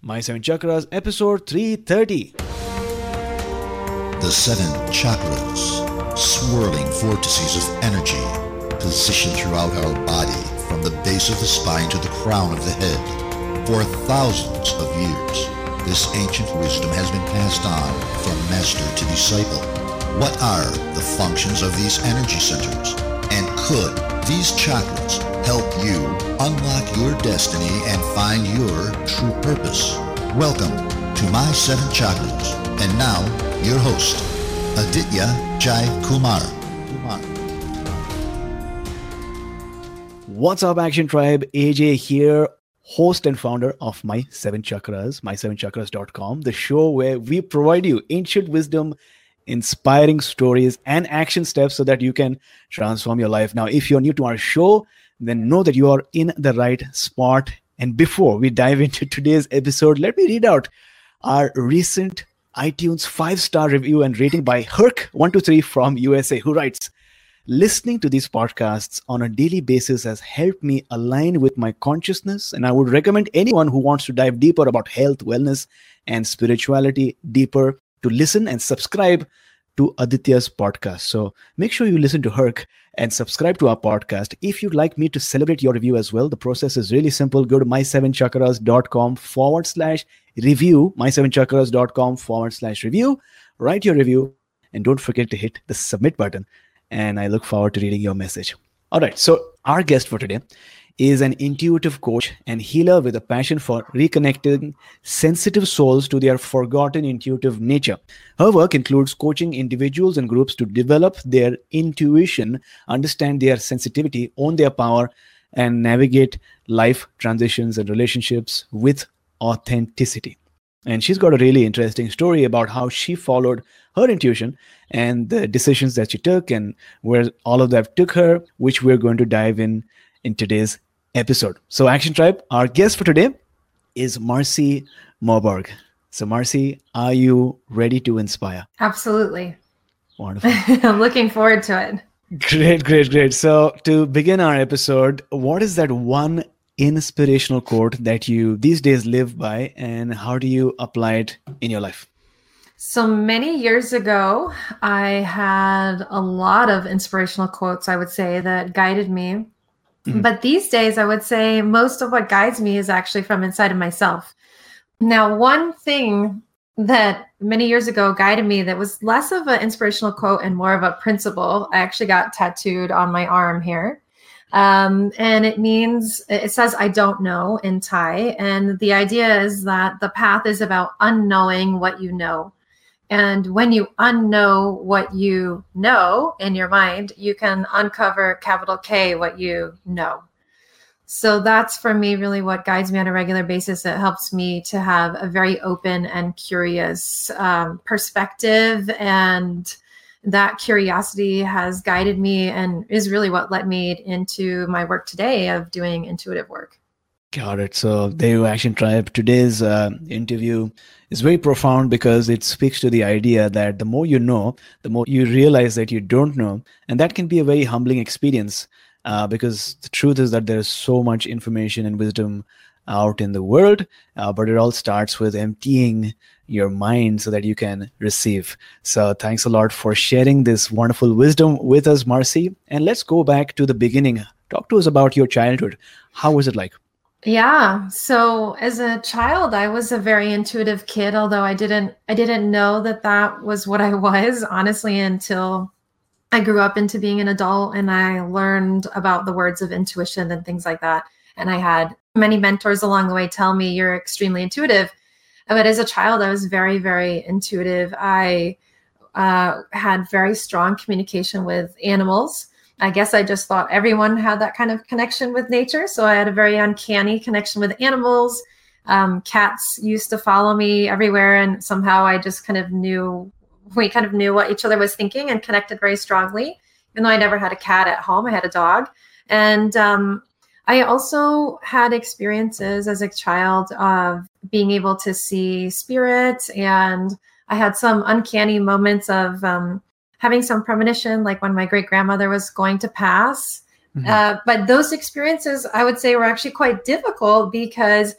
My Seven Chakras, episode 330. The seven chakras, swirling vortices of energy, positioned throughout our body from the base of the spine to the crown of the head. For thousands of years, this ancient wisdom has been passed on from master to disciple. What are the functions of these energy centers? And could these chakras help you unlock your destiny and find your true purpose. Welcome to My Seven Chakras. And now, your host, Aditya Jai Kumar. What's up, Action Tribe? AJ here, host and founder of My Seven Chakras, my7chakras.com, the show where we provide you ancient wisdom inspiring stories and action steps so that you can transform your life. Now, if you're new to our show, then know that you are in the right spot. And before we dive into today's episode, let me read out our recent iTunes five star review and rating by Herc123 from USA, who writes, Listening to these podcasts on a daily basis has helped me align with my consciousness, and I would recommend anyone who wants to dive deeper about health, wellness, and spirituality deeper to listen and subscribe to Aditya's podcast. So make sure you listen to Herc and subscribe to our podcast. If you'd like me to celebrate your review as well, the process is really simple. Go to my7chakras.com forward slash review, my7chakras.com forward slash review, write your review, and don't forget to hit the submit button. And I look forward to reading your message. All right. So our guest for today is an intuitive coach and healer with a passion for reconnecting sensitive souls to their forgotten intuitive nature. Her work includes coaching individuals and groups to develop their intuition, understand their sensitivity, own their power, and navigate life transitions and relationships with authenticity. And she's got a really interesting story about how she followed her intuition and the decisions that she took and where all of that took her, which we're going to dive in in today's episode. So, Action Tribe, our guest for today is Marcy Moberg. So, Marcy, are you ready to inspire? Absolutely. Wonderful. I'm looking forward to it. Great, great, great. So, to begin our episode, what is that one inspirational quote that you these days live by, and how do you apply it in your life? So many years ago, I had a lot of inspirational quotes, I would say, that guided me Mm-hmm. But these days, I would say most of what guides me is actually from inside of myself. Now, one thing that many years ago guided me that was less of an inspirational quote and more of a principle, I actually got tattooed on my arm here. Um, and it means, it says, I don't know in Thai. And the idea is that the path is about unknowing what you know. And when you unknow what you know in your mind, you can uncover capital K what you know. So that's for me really what guides me on a regular basis. It helps me to have a very open and curious um, perspective. And that curiosity has guided me and is really what led me into my work today of doing intuitive work. Got it. So there you action tribe. Today's uh, interview is very profound because it speaks to the idea that the more you know, the more you realize that you don't know, and that can be a very humbling experience. Uh, because the truth is that there is so much information and wisdom out in the world, uh, but it all starts with emptying your mind so that you can receive. So thanks a lot for sharing this wonderful wisdom with us, Marcy. And let's go back to the beginning. Talk to us about your childhood. How was it like? Yeah. So as a child, I was a very intuitive kid, although I didn't I didn't know that that was what I was honestly until I grew up into being an adult and I learned about the words of intuition and things like that. And I had many mentors along the way tell me you're extremely intuitive. But as a child, I was very, very intuitive. I uh, had very strong communication with animals. I guess I just thought everyone had that kind of connection with nature. So I had a very uncanny connection with animals. Um, cats used to follow me everywhere, and somehow I just kind of knew we kind of knew what each other was thinking and connected very strongly. Even though I never had a cat at home, I had a dog, and um, I also had experiences as a child of being able to see spirits, and I had some uncanny moments of um, having some premonition, like when my great grandmother was going to pass. Mm-hmm. Uh, but those experiences, I would say, were actually quite difficult because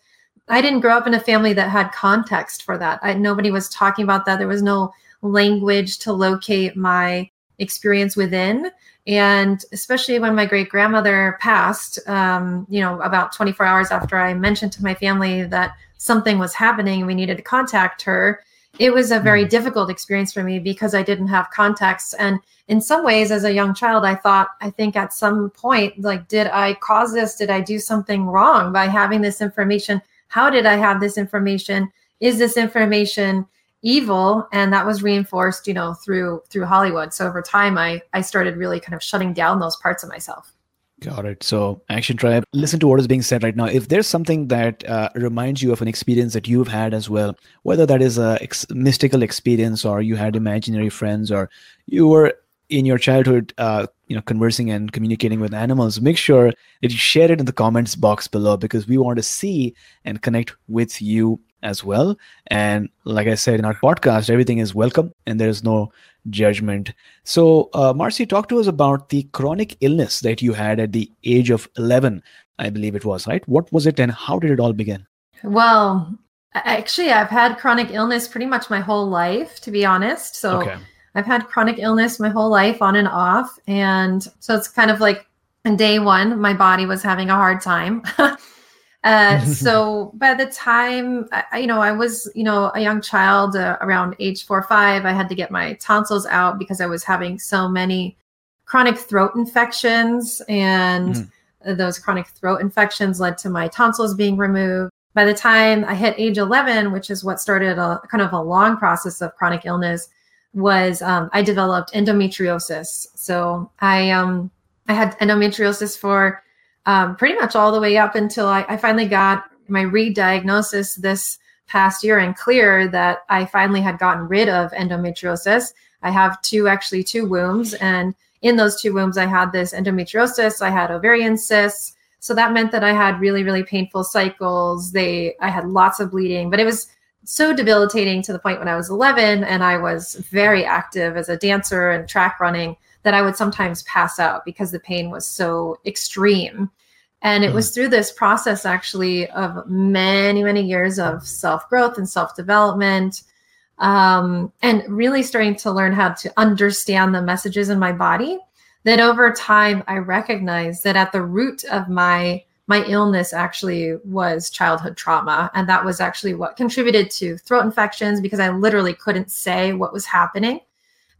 I didn't grow up in a family that had context for that. I, nobody was talking about that. There was no language to locate my experience within. And especially when my great grandmother passed, um, you know, about 24 hours after I mentioned to my family that something was happening we needed to contact her, it was a very mm. difficult experience for me because I didn't have context. And in some ways, as a young child, I thought, I think at some point, like, did I cause this? Did I do something wrong by having this information? How did I have this information? Is this information evil? And that was reinforced, you know, through through Hollywood. So over time, I I started really kind of shutting down those parts of myself. Got it. So, Action Tribe, listen to what is being said right now. If there's something that uh, reminds you of an experience that you've had as well, whether that is a ex- mystical experience or you had imaginary friends or you were in your childhood, uh, you know, conversing and communicating with animals, make sure that you share it in the comments box below because we want to see and connect with you as well. And like I said in our podcast, everything is welcome and there's no judgment. So, uh, Marcy, talk to us about the chronic illness that you had at the age of 11, I believe it was, right? What was it and how did it all begin? Well, actually, I've had chronic illness pretty much my whole life, to be honest. So, okay. I've had chronic illness my whole life on and off. And so it's kind of like day one, my body was having a hard time. Uh, so by the time I, you know I was you know a young child uh, around age four or five, I had to get my tonsils out because I was having so many chronic throat infections, and mm. those chronic throat infections led to my tonsils being removed. By the time I hit age 11, which is what started a kind of a long process of chronic illness, was um, I developed endometriosis. So I um I had endometriosis for um, pretty much all the way up until I, I finally got my re-diagnosis this past year and clear that I finally had gotten rid of endometriosis. I have two, actually two wombs, and in those two wombs, I had this endometriosis. I had ovarian cysts, so that meant that I had really, really painful cycles. They, I had lots of bleeding, but it was so debilitating to the point when I was 11 and I was very active as a dancer and track running that I would sometimes pass out because the pain was so extreme. And it mm. was through this process, actually, of many, many years of self growth and self development, um, and really starting to learn how to understand the messages in my body. That over time, I recognized that at the root of my my illness actually was childhood trauma, and that was actually what contributed to throat infections because I literally couldn't say what was happening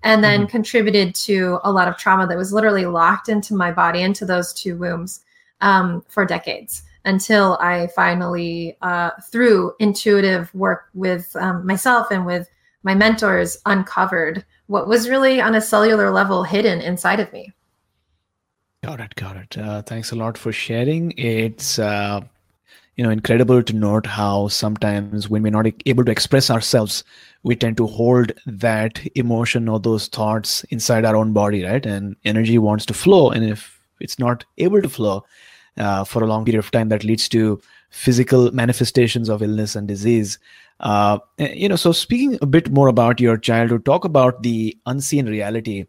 and then mm-hmm. contributed to a lot of trauma that was literally locked into my body, into those two wombs um, for decades until I finally, uh, through intuitive work with um, myself and with my mentors, uncovered what was really on a cellular level hidden inside of me. Got it. Got it. Uh, thanks a lot for sharing. It's uh, you know incredible to note how sometimes when we're not able to express ourselves we tend to hold that emotion or those thoughts inside our own body right? And energy wants to flow and if it's not able to flow uh, for a long period of time that leads to physical manifestations of illness and disease. Uh, you know so speaking a bit more about your childhood talk about the unseen reality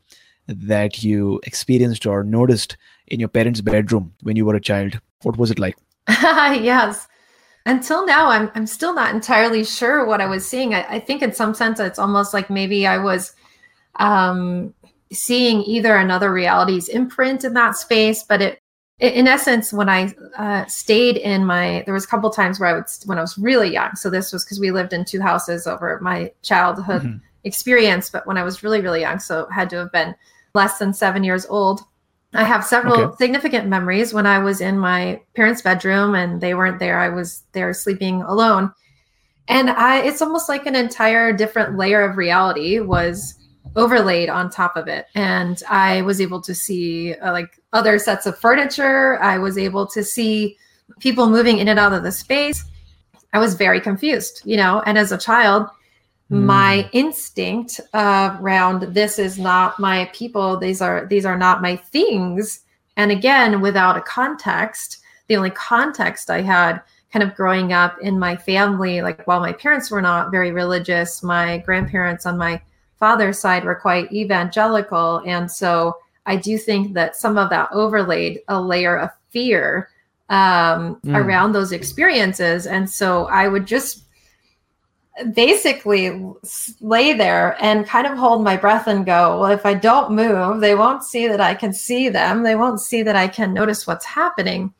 that you experienced or noticed in your parents bedroom when you were a child. What was it like yes. Until now, I'm I'm still not entirely sure what I was seeing. I, I think in some sense it's almost like maybe I was um, seeing either another reality's imprint in that space, but it in essence when i uh, stayed in my there was a couple times where i would when i was really young so this was because we lived in two houses over my childhood mm-hmm. experience but when i was really really young so had to have been less than seven years old I have several okay. significant memories when I was in my parents' bedroom and they weren't there. I was there sleeping alone. And I it's almost like an entire different layer of reality was overlaid on top of it. And I was able to see uh, like other sets of furniture. I was able to see people moving in and out of the space. I was very confused, you know, and as a child, mm. my instinct uh, around this is not my people, these are these are not my things. And again, without a context, the only context I had kind of growing up in my family, like while my parents were not very religious, my grandparents on my father's side were quite evangelical. And so I do think that some of that overlaid a layer of fear um, mm. around those experiences. And so I would just basically lay there and kind of hold my breath and go, well, if I don't move, they won't see that I can see them. They won't see that I can notice what's happening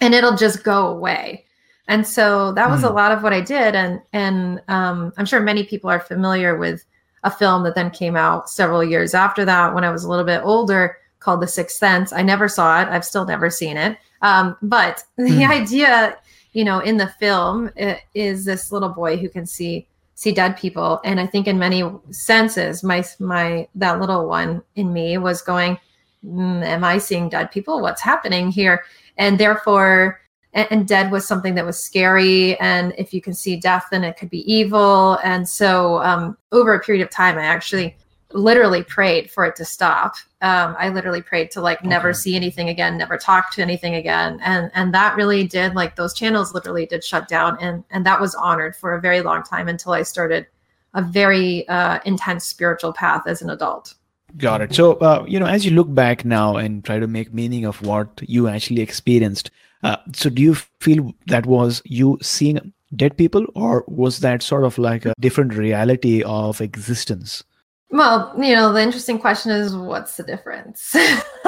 and it'll just go away. And so that was mm. a lot of what I did. And, and um, I'm sure many people are familiar with a film that then came out several years after that when I was a little bit older called The Sixth Sense. I never saw it. I've still never seen it. Um, but the mm. idea, you know, in the film is this little boy who can see see dead people, and I think in many senses, my my that little one in me was going, mm, "Am I seeing dead people? What's happening here?" And therefore, and, and dead was something that was scary, and if you can see death, then it could be evil. And so, um, over a period of time, I actually literally prayed for it to stop. Um, I literally prayed to like okay. never see anything again, never talk to anything again, and and that really did like those channels literally did shut down, and and that was honored for a very long time until I started a very uh, intense spiritual path as an adult. Got it. So uh, you know, as you look back now and try to make meaning of what you actually experienced, uh, so do you feel that was you seeing dead people, or was that sort of like a different reality of existence? Well, you know, the interesting question is what's the difference?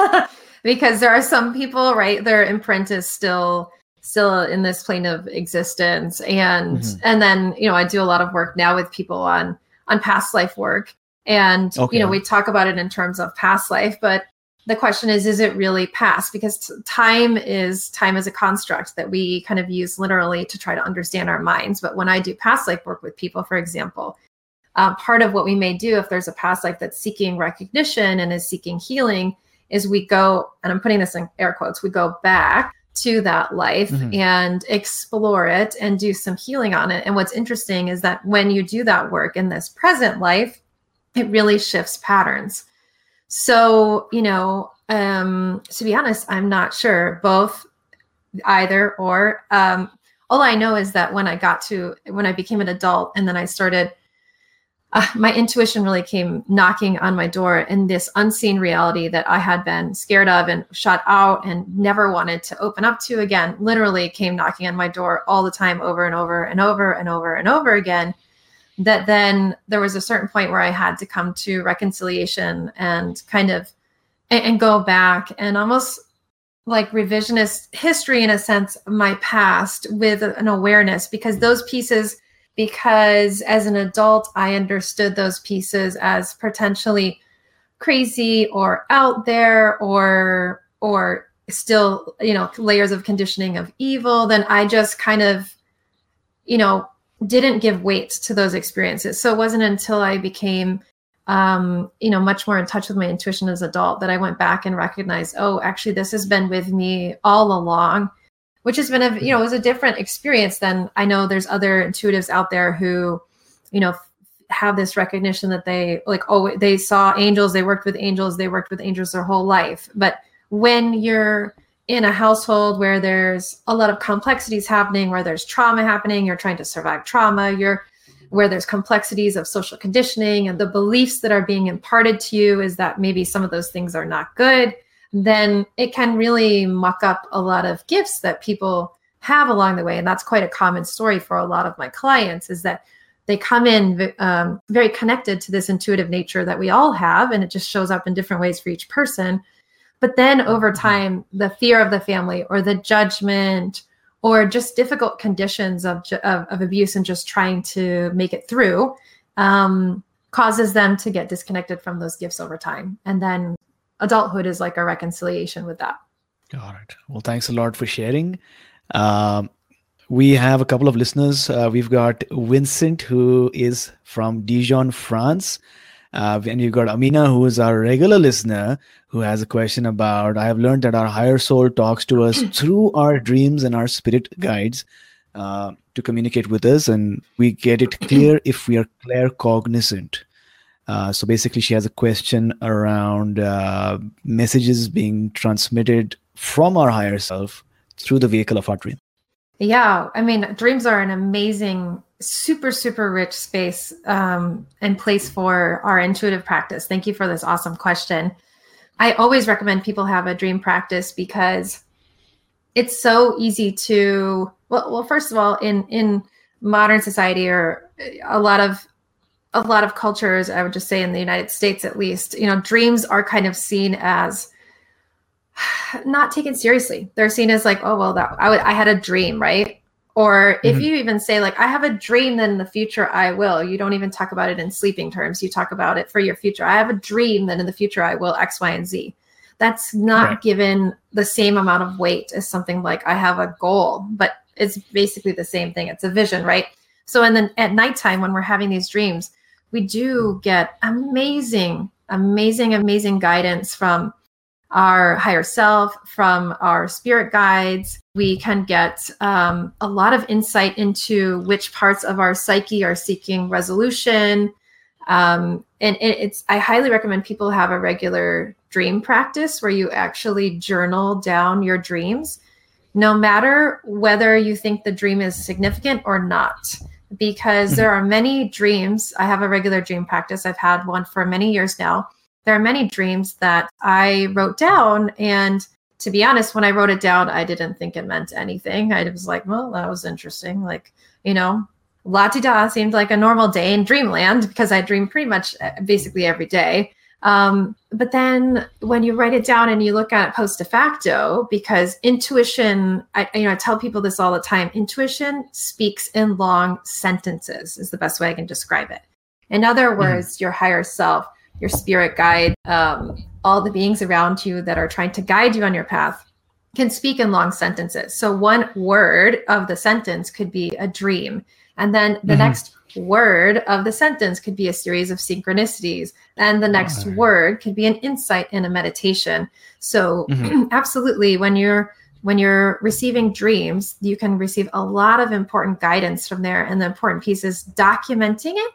because there are some people, right, their imprint is still still in this plane of existence and mm-hmm. and then, you know, I do a lot of work now with people on on past life work and okay. you know, we talk about it in terms of past life, but the question is is it really past because time is time is a construct that we kind of use literally to try to understand our minds but when i do past life work with people for example uh, part of what we may do if there's a past life that's seeking recognition and is seeking healing is we go and i'm putting this in air quotes we go back to that life mm-hmm. and explore it and do some healing on it. And what's interesting is that when you do that work in this present life it really shifts patterns. So you know um to be honest i'm not sure. Both either or. Um all i know is that when i got to when i became an adult and then i started uh, my intuition really came knocking on my door in this unseen reality that I had been scared of and shut out and never wanted to open up to again. Literally came knocking on my door all the time, over and over and over and over and over again. That then there was a certain point where I had to come to reconciliation and kind of and, and go back and almost like revisionist history in a sense my past with an awareness because those pieces because as an adult, I understood those pieces as potentially crazy or out there or or still you know layers of conditioning of evil then i just kind of you know didn't give weight to those experiences. So it wasn't until i became um you know much more in touch with my intuition as adult that i went back and recognized oh actually this has been with me all along which has been a you know mm-hmm. it was a different experience than I know there's other intuitives out there who, you know, have this recognition that they like oh they saw angels, they worked with angels, they worked with angels their whole life. But when you're in a household where there's a lot of complexities happening, where there's trauma happening, you're trying to survive trauma, you're where there's complexities of social conditioning and the beliefs that are being imparted to you is that maybe some of those things are not good then it can really muck up a lot of gifts that people have along the way. And that's quite a common story for a lot of my clients is that they come in um, very connected to this intuitive nature that we all have, and it just shows up in different ways for each person. But then over mm-hmm. time, the fear of the family or the judgment or just difficult conditions of, of, of abuse and just trying to make it through um, causes them to get disconnected from those gifts over time. And then adulthood is like a reconciliation with that. Got it. Well, thanks a lot for sharing. Um, we have a couple of listeners. Uh, we've got Vincent, who is from Dijon, France. Uh, and you've got Amina, who is our regular listener, who has a question about I have learned that our higher soul talks to us through our dreams and our spirit guides. uh, to communicate with us, and we get it clear if we are claircognizant. Uh, so basically, she has a question around uh, messages being transmitted from our higher self through the vehicle of our dream. Yeah, I mean, dreams are an amazing, super, super rich space um, and place for our intuitive practice. Thank you for this awesome question. I always recommend people have a dream practice because it's so easy to well, well first of all in in modern society or a lot of a lot of cultures i would just say in the united states at least you know dreams are kind of seen as not taken seriously they're seen as like oh well that I, I had a dream right or if mm-hmm. you even say like i have a dream that in the future i will you don't even talk about it in sleeping terms you talk about it for your future i have a dream that in the future i will x y and z that's not right. given the same amount of weight as something like I have a goal, but it's basically the same thing. It's a vision, right? So, and then at nighttime when we're having these dreams, we do get amazing, amazing, amazing guidance from our higher self, from our spirit guides. We can get um, a lot of insight into which parts of our psyche are seeking resolution. Um, and it, it's, I highly recommend people have a regular dream practice where you actually journal down your dreams, no matter whether you think the dream is significant or not. Because there are many dreams. I have a regular dream practice. I've had one for many years now. There are many dreams that I wrote down. And to be honest, when I wrote it down, I didn't think it meant anything. I was like, well, that was interesting. Like, you know, la da seemed like a normal day in dreamland because I dream pretty much uh, basically every day. Um, but then when you write it down and you look at it post facto, because intuition, I, you know, I tell people this all the time intuition speaks in long sentences, is the best way I can describe it. In other mm-hmm. words, mm. your higher self, your spirit guide, um, all the beings around you that are trying to guide you on your path can speak in long sentences. So one word of the sentence could be a dream. And then the mm-hmm. next word of the sentence could be a series of synchronicities and the next right. word could be an insight in a meditation so mm-hmm. absolutely when you're when you're receiving dreams you can receive a lot of important guidance from there and the important piece is documenting it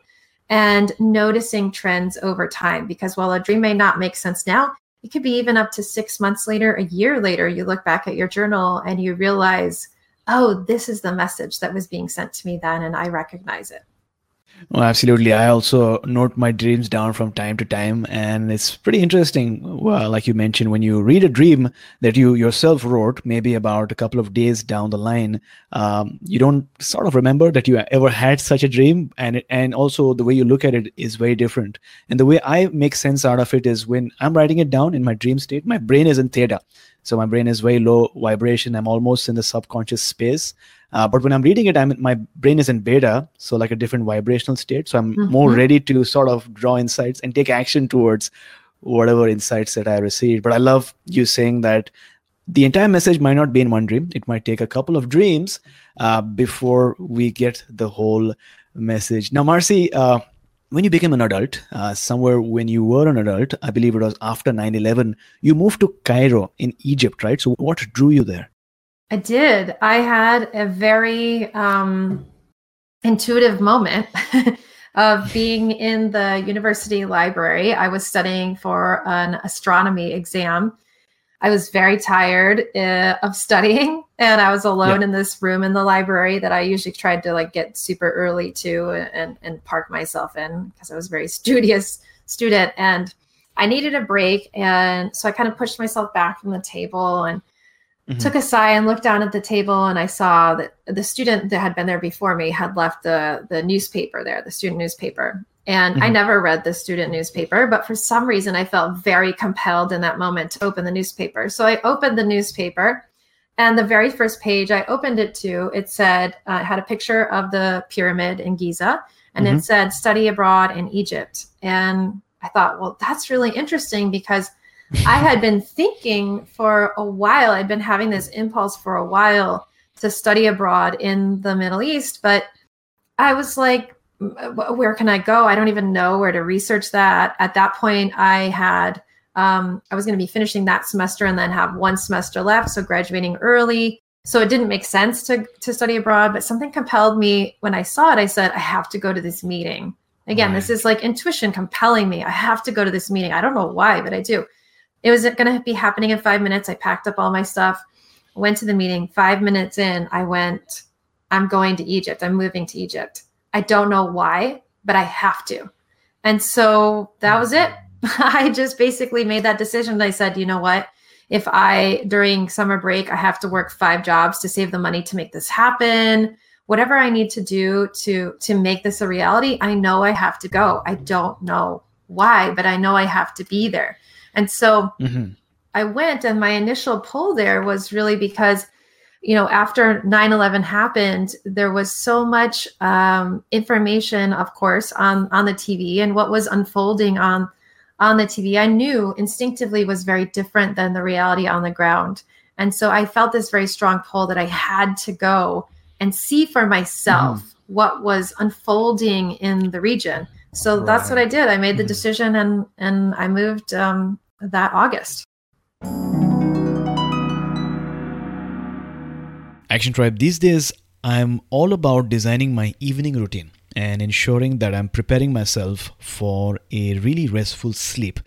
and noticing trends over time because while a dream may not make sense now it could be even up to six months later a year later you look back at your journal and you realize oh this is the message that was being sent to me then and i recognize it Oh, absolutely. I also note my dreams down from time to time, and it's pretty interesting. Well, like you mentioned, when you read a dream that you yourself wrote, maybe about a couple of days down the line, um, you don't sort of remember that you ever had such a dream, and and also the way you look at it is very different. And the way I make sense out of it is when I'm writing it down in my dream state, my brain is in theta, so my brain is very low vibration. I'm almost in the subconscious space. Uh, but when I'm reading it, I'm my brain is in beta, so like a different vibrational state. So I'm mm-hmm. more ready to sort of draw insights and take action towards whatever insights that I received. But I love you saying that the entire message might not be in one dream. It might take a couple of dreams uh, before we get the whole message. Now, Marcy, uh, when you became an adult, uh, somewhere when you were an adult, I believe it was after 9 11, you moved to Cairo in Egypt, right? So, what drew you there? I did. I had a very um, intuitive moment of being in the university library. I was studying for an astronomy exam. I was very tired uh, of studying, and I was alone yeah. in this room in the library that I usually tried to like get super early to and and park myself in because I was a very studious student and I needed a break, and so I kind of pushed myself back from the table and mm-hmm. took a sigh and looked down at the table and I saw that the student that had been there before me had left the the newspaper there, the student newspaper. And mm-hmm. I never read the student newspaper, but for some reason I felt very compelled in that moment to open the newspaper. So I opened the newspaper and the very first page I opened it to, it said, uh, it had a picture of the pyramid in Giza and mm-hmm. it said study abroad in Egypt. And I thought, well, that's really interesting because I had been thinking for a while, I'd been having this impulse for a while to study abroad in the Middle East, but I was like, where can I go? I don't even know where to research that. At that point, I had, um, I was going to be finishing that semester and then have one semester left. So graduating early. So it didn't make sense to, to study abroad, but something compelled me when I saw it. I said, I have to go to this meeting. Again, right. this is like intuition compelling me. I have to go to this meeting. I don't know why, but I do. It was going to be happening in five minutes. I packed up all my stuff, went to the meeting. Five minutes in, I went, I'm going to Egypt. I'm moving to Egypt. I don't know why, but I have to. And so that was it. I just basically made that decision. I said, you know what? If I, during summer break, I have to work five jobs to save the money to make this happen, whatever I need to do to to make this a reality, I know I have to go. I don't know why, but I know I have to be there. And so mm-hmm. I went and my initial pull there was really because you know after 9-11 happened there was so much um, information of course on on the tv and what was unfolding on on the tv i knew instinctively was very different than the reality on the ground and so i felt this very strong pull that i had to go and see for myself mm. what was unfolding in the region so right. that's what i did i made the mm-hmm. decision and and i moved um, that august Action Tribe, these days I'm all about designing my evening routine and ensuring that I'm preparing myself for a really restful sleep.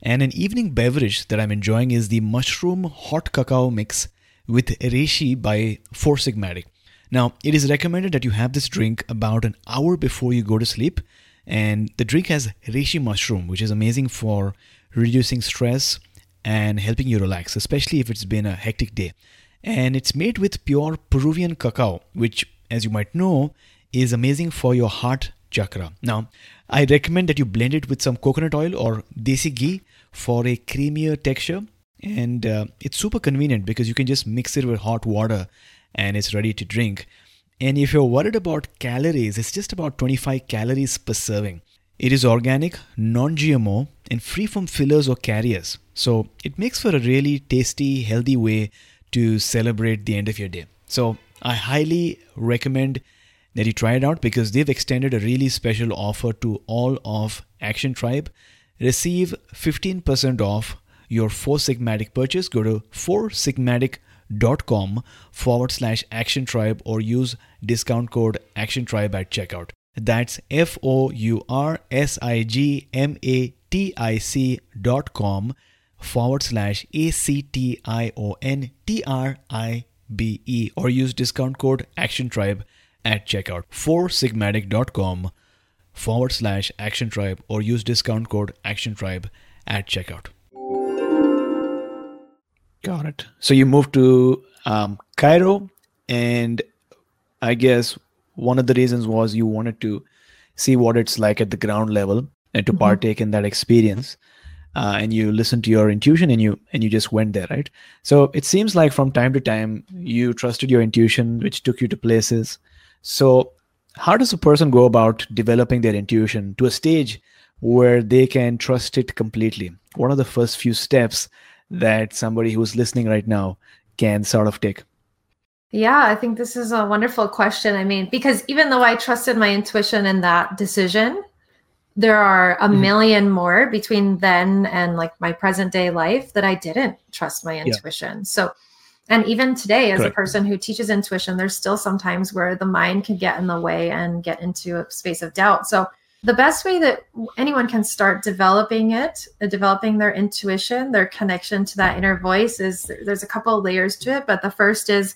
And an evening beverage that I'm enjoying is the mushroom hot cacao mix with reishi by Four Sigmatic. Now, it is recommended that you have this drink about an hour before you go to sleep. And the drink has reishi mushroom, which is amazing for reducing stress and helping you relax, especially if it's been a hectic day and it's made with pure Peruvian cacao, which, as you might know, is amazing for your heart chakra. Now, I recommend that you blend it with some coconut oil or desi ghee for a creamier texture. And uh, it's super convenient because you can just mix it with hot water and it's ready to drink. And if you're worried about calories, it's just about 25 calories per serving. It is organic, non GMO, and free from fillers or carriers. So it makes for a really tasty, healthy way to celebrate the end of your day. So I highly recommend that you try it out because they've extended a really special offer to all of Action Tribe. Receive 15% off your Four Sigmatic purchase. Go to foursigmatic.com forward slash action tribe or use discount code action tribe at checkout. That's F O U R S I G M A T I C dot com forward slash A C T I O N T R I B E or use discount code Action Tribe at checkout. Foursigmatic.com forward slash Action Tribe or use discount code Action Tribe at checkout. Got it. So you moved to um, Cairo, and I guess one of the reasons was you wanted to see what it's like at the ground level and to mm-hmm. partake in that experience uh, and you listened to your intuition and you and you just went there right so it seems like from time to time you trusted your intuition which took you to places so how does a person go about developing their intuition to a stage where they can trust it completely what are the first few steps that somebody who's listening right now can sort of take yeah, I think this is a wonderful question. I mean, because even though I trusted my intuition in that decision, there are a mm-hmm. million more between then and like my present day life that I didn't trust my intuition. Yeah. So, and even today, as Correct. a person who teaches intuition, there's still sometimes where the mind can get in the way and get into a space of doubt. So, the best way that anyone can start developing it, uh, developing their intuition, their connection to that inner voice is there's a couple of layers to it. But the first is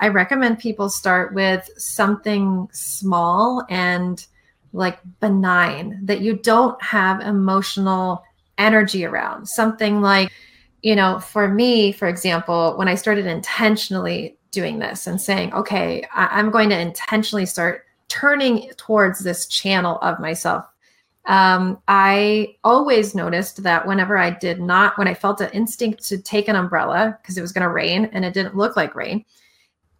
I recommend people start with something small and like benign that you don't have emotional energy around. Something like, you know, for me, for example, when I started intentionally doing this and saying, okay, I- am going to intentionally start turning towards this channel of myself. Um, I always noticed that whenever I did not, when I felt an instinct to take an umbrella because it was going to rain and it didn't look like rain,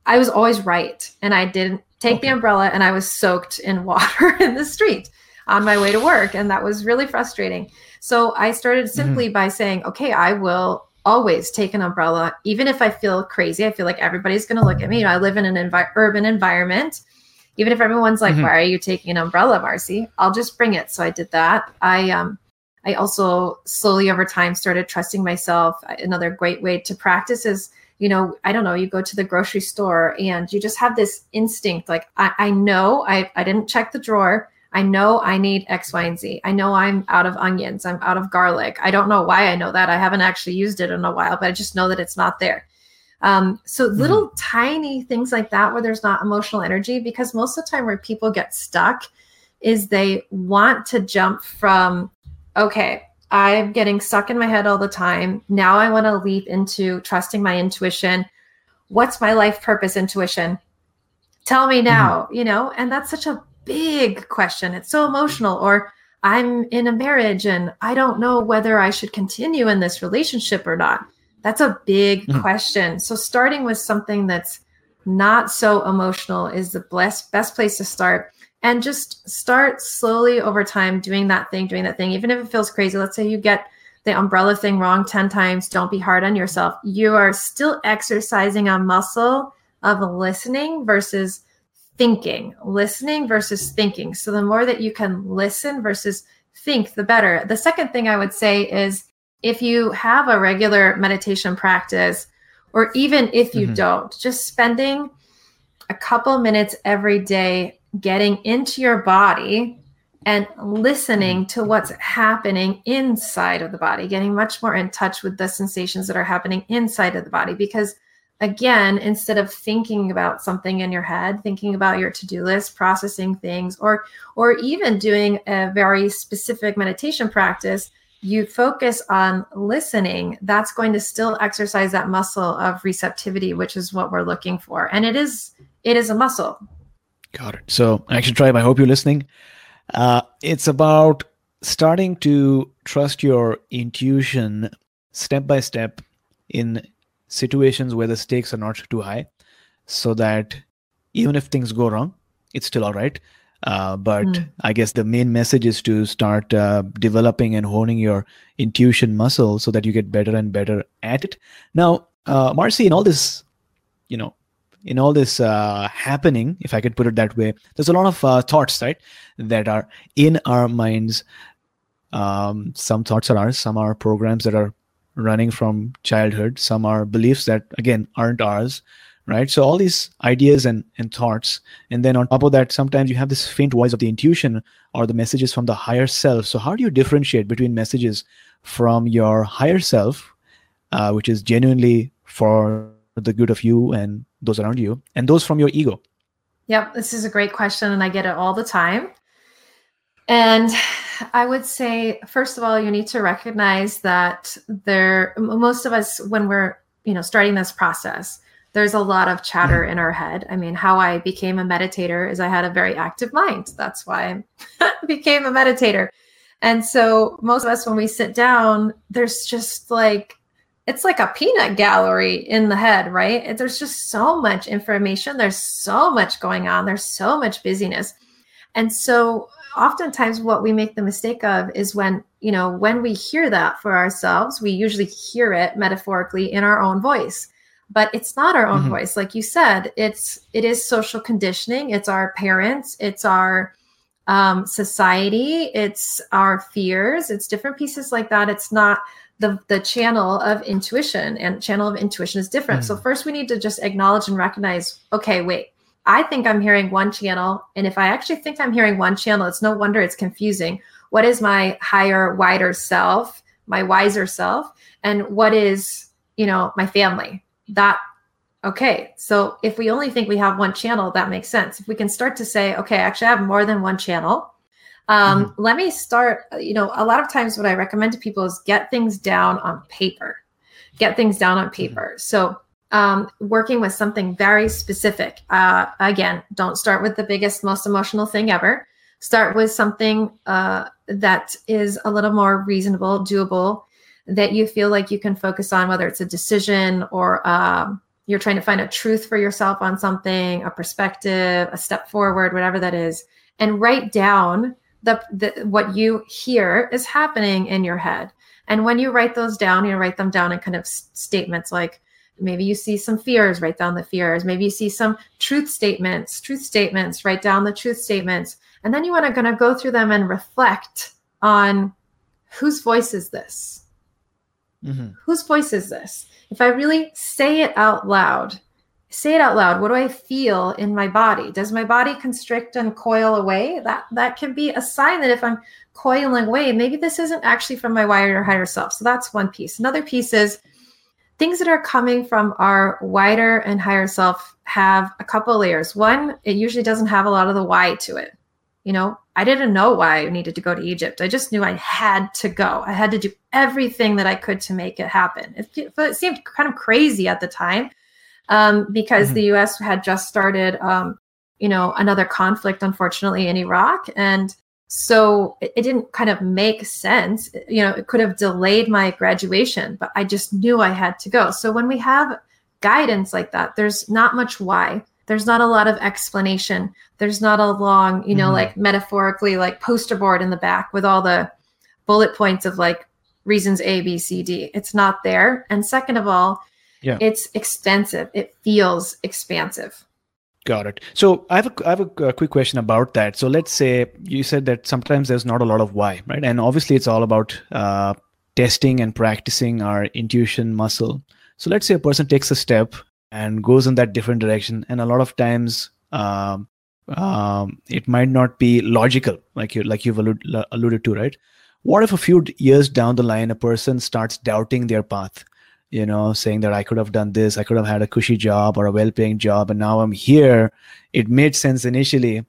I was always right. And I didn't take okay. the umbrella and I was soaked in water in the street on my way to work. And that was really frustrating. So I started mm-hmm. simply mm-hmm. by saying, okay, I will always take an umbrella, even if I feel crazy. I feel like everybody's going to look at me. You know, I live in an envi- urban environment. Even if everyone's like, mm-hmm. why are you taking an umbrella, Marcy? I'll just bring it. So I did that. I, um, I also slowly over time started trusting myself. Another great way to practice is you know, I don't know, you go to the grocery store and you just have this instinct like, I, I know I, I didn't check the drawer. I know I need X, Y, and Z. I know I'm out of onions. I'm out of garlic. I don't know why I know that. I haven't actually used it in a while, but I just know that it's not there. Um, so mm-hmm. little tiny things like that where there's not emotional energy, because most of the time where people get stuck is they want to jump from, okay, I'm getting stuck in my head all the time. Now I want to leap into trusting my intuition. What's my life purpose intuition? Tell me now, mm-hmm. you know, and that's such a big question. It's so emotional. Or I'm in a marriage and I don't know whether I should continue in this relationship or not. That's a big mm-hmm. question. So starting with something that's not so emotional is the best best place to start and just start slowly over time doing that thing, doing that thing, even if it feels crazy. Let's say you get the umbrella thing wrong 10 times. Don't be hard on yourself. You are still exercising a muscle of listening versus thinking, listening versus thinking. So the more that you can listen versus think, the better. The second thing I would say is if you have a regular meditation practice, or even if you mm-hmm. don't, just spending a couple minutes every day getting into your body and listening to what's happening inside of the body, getting much more in touch with the sensations that are happening inside of the body. Because again, instead of thinking about something in your head, thinking about your to-do list, processing things, or or even doing a very specific meditation practice, you focus on listening, that's going to still exercise that muscle of receptivity, which is what we're looking for. And it is it is a muscle Got it. So, Action Tribe, I hope you're listening. Uh, it's about starting to trust your intuition step by step in situations where the stakes are not too high, so that even if things go wrong, it's still all right. Uh, but mm. I guess the main message is to start uh, developing and honing your intuition muscle so that you get better and better at it. Now, uh, Marcy, in all this, you know, in all this uh, happening, if I could put it that way, there's a lot of uh, thoughts, right, that are in our minds. Um, some thoughts are ours, some are programs that are running from childhood, some are beliefs that, again, aren't ours, right? So all these ideas and, and thoughts. And then on top of that, sometimes you have this faint voice of the intuition or the messages from the higher self. So how do you differentiate between messages from your higher self, uh, which is genuinely for the good of you and those around you, and those from your ego? Yep, this is a great question, and I get it all the time. And I would say, first of all, you need to recognize that there, most of us, when we're, you know, starting this process, there's a lot of chatter mm-hmm. in our head. I mean, how I became a meditator is I had a very active mind. That's why I became a meditator. And so most of us, when we sit down, there's just like it's like a peanut gallery in the head, right? There's just so much information. There's so much going on. There's so much busyness. And so oftentimes what we make the mistake of is when, you know, when we hear that for ourselves, we usually hear it metaphorically in our own voice. But it's not our own mm-hmm. voice. Like you said, it's it is social conditioning. It's our parents, it's our um, society, it's our fears, it's different pieces like that. It's not the the channel of intuition and channel of intuition is different. Mm. So hmm. first we need to just acknowledge and recognize, okay, wait. I think I'm hearing one channel and if I actually think I'm hearing one channel, it's no wonder it's confusing. What is my higher wider self, my wiser self, and what is, you know, my family? That okay. So if we only think we have one channel, that makes sense. If we can start to say, okay, actually I have more than one channel, um, mm-hmm. Let me start. You know, a lot of times what I recommend to people is get things down on paper. Get things down on mm-hmm. paper. Mm-hmm. So, um, working with something very specific. Uh, again, don't start with the biggest, most emotional thing ever. Start with something uh, that is a little more reasonable, doable, that you feel like you can focus on, whether it's a decision or um, you're trying to find a truth for yourself on something, a perspective, a step forward, whatever that is, and write down the, the what you hear is happening in your head. And when you write those down, you write them down in kind of statements like maybe you see some fears, write down the fears. Maybe you see some truth statements, truth statements, write down the truth statements. And then you want to kind of go through them and reflect on whose voice is this? Mm-hmm. whose voice is this? If I really say it out loud, say it out loud, what do I feel in my body? Does my body constrict and coil away? That that can be a sign that if I'm coiling away, maybe this isn't actually from my wider or higher self. So that's one piece. Another piece is things that are coming from our wider and higher self have a couple layers. One, it usually doesn't have a lot of the why to it. You know, I didn't know why I needed to go to Egypt. I just knew I had to go. I had to do everything that I could to make it happen. It, it seemed kind of crazy at the time um, because mm-hmm. the U.S. had just started, um, you know, another conflict, unfortunately, in Iraq, and so it, it, didn't kind of make sense. You know, it could have delayed my graduation, but I just knew I had to go. So when we have guidance like that, there's not much why there's not a lot of explanation. There's not a long you know mm-hmm. like metaphorically like poster board in the back with all the bullet points of like reasons a b c d. It's not there. And second of all yeah. it's extensive. It feels expansive. Got it. So i have a, I have a, a quick question about that. So let's say you said that sometimes there's not a lot of why right? And obviously it's all about uh, testing and practicing our intuition muscle. So let's say a person takes a step and goes in that different direction. And a lot of times um, um, it might not be logical like you like you've alluded, alluded to right? What if a few years down the line a person starts doubting their path? You know saying that i could have done this. I could have had a cushy job or a well-paying job and now i'm here. It made sense initially.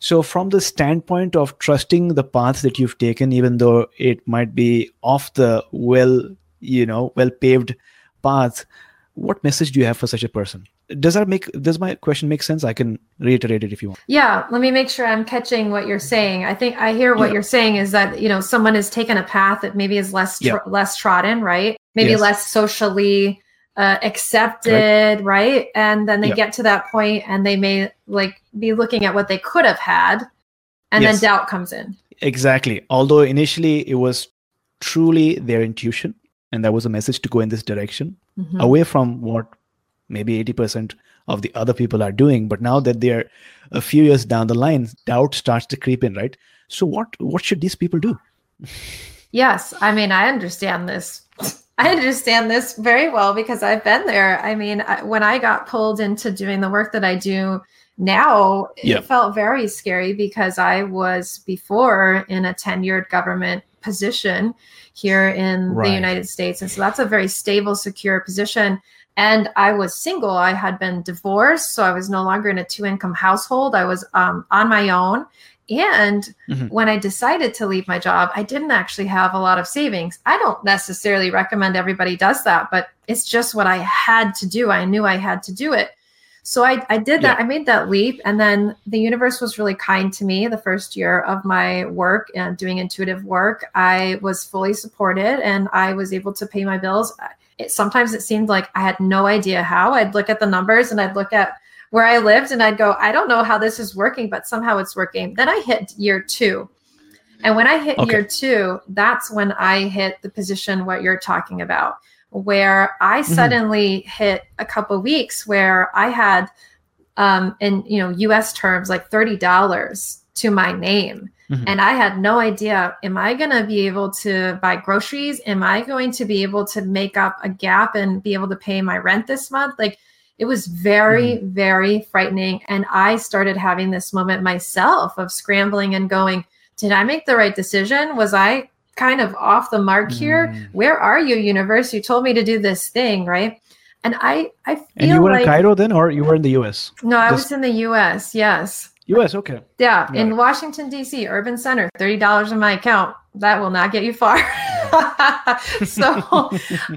So from the standpoint of trusting the path that you've taken even though it might be off the well you know well paved path what message do you have for such a person does that make does my question make sense i can reiterate it if you want yeah let me make sure i'm catching what you're saying i think i hear what yeah. you're saying is that you know someone has taken a path that maybe is less tr- yeah. less trodden right maybe yes. less socially uh, accepted right and then they yeah. get to that point and they may like be looking at what they could have had and yes. then doubt comes in exactly although initially it was truly their intuition and that was a message to go in this direction mm-hmm. away from what maybe 80% of the other people are doing but now that they're a few years down the line doubt starts to creep in right so what what should these people do yes i mean i understand this i understand this very well because i've been there i mean when i got pulled into doing the work that i do now yep. it felt very scary because i was before in a tenured government position here in right. the United States. And so that's a very stable, secure position. And I was single. I had been divorced. So I was no longer in a two income household. I was um, on my own. And mm-hmm. when I decided to leave my job, I didn't actually have a lot of savings. I don't necessarily recommend everybody does that, but it's just what I had to do. I knew I had to do it. So I, I did that. Yeah. I made that leap. And then the universe was really kind to me the first year of my work and doing intuitive work. I was fully supported and I was able to pay my bills. It, sometimes it seemed like I had no idea how. I'd look at the numbers and I'd look at where I lived and I'd go, I don't know how this is working, but somehow it's working. Then I hit year two. And when I hit okay. year two, that's when I hit the position what you're talking about where I mm-hmm. suddenly hit a couple weeks where I had um in you know US terms like $30 to my name. Mm-hmm. And I had no idea am I going to be able to buy groceries? Am I going to be able to make up a gap and be able to pay my rent this month? Like it was very mm-hmm. very frightening and I started having this moment myself of scrambling and going did I make the right decision? Was I kind of off the mark here. Mm. Where are you, universe? You told me to do this thing, right? And I, I feel and you were like, in Cairo then, or you were in the U.S. No, I was in the U.S. Yes. U.S. Okay. Yeah, in Washington D.C., Urban Center, thirty dollars in my account. That will not get you far. so,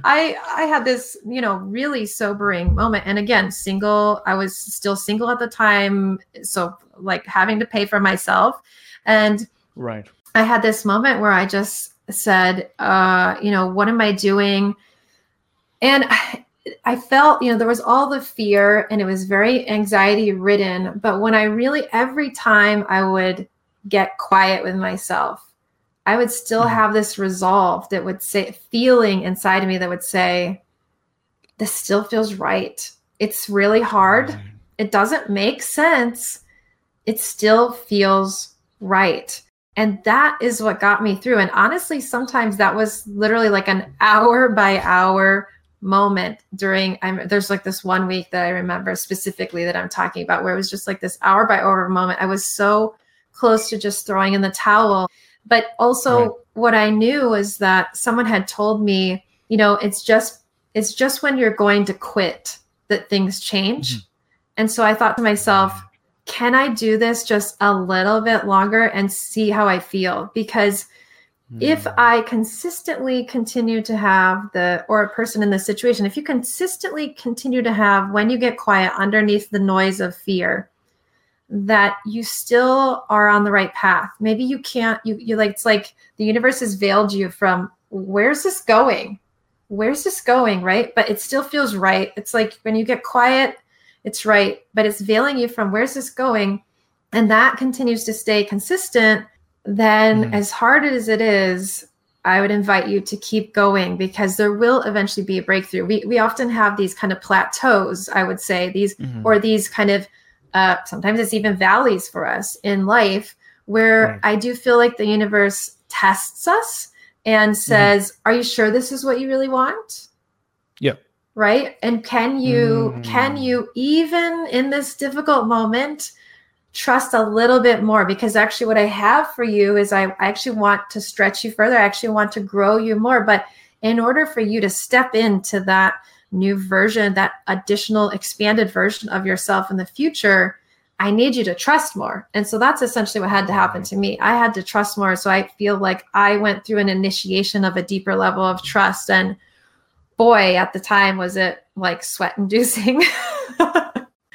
I I had this you know really sobering moment, and again, single. I was still single at the time, so like having to pay for myself, and right I had this moment where I just said, uh, you know, what am I doing? And I, I felt, you know, there was all the fear and it was very anxiety ridden. But when I really, every time I would get quiet with myself, I would still mm-hmm. have this resolve that would say, feeling inside of me that would say, this still feels right. It's really hard. It doesn't make sense. It still feels right. And that is what got me through. And honestly, sometimes that was literally like an hour by hour moment during I'm there's like this one week that I remember specifically that I'm talking about where it was just like this hour by hour moment. I was so close to just throwing in the towel. But also right. what I knew was that someone had told me, you know, it's just it's just when you're going to quit that things change. Mm-hmm. And so I thought to myself, can I do this just a little bit longer and see how I feel? Because if hmm. I consistently continue to have the, or a person in the situation, if you consistently continue to have, when you get quiet underneath the noise of fear, that you still are on the right path. Maybe you can't, you, you like, it's like the universe has veiled you from where's this going? Where's this going? Right. But it still feels right. It's like when you get quiet, it's right, but it's veiling you from where's this going? And that continues to stay consistent then mm-hmm. as hard as it is, I would invite you to keep going because there will eventually be a breakthrough. We we often have these kind of plateaus, I would say, these mm-hmm. or these kind of uh, sometimes it's even valleys for us in life where right. I do feel like the universe tests us and mm-hmm. says, mm-hmm. "Are you sure this is what you really want?" Yeah. Right? And can you mm. can you even in this difficult moment trust a little bit more because actually what I have for you is I, I actually want to stretch you further. I actually want to grow you more. But in order for you to step into that new version, that additional expanded version of yourself in the future, I need you to trust more. And so that's essentially what had to happen to me. I had to trust more. So I feel like I went through an initiation of a deeper level of trust. And boy, at the time, was it like sweat inducing.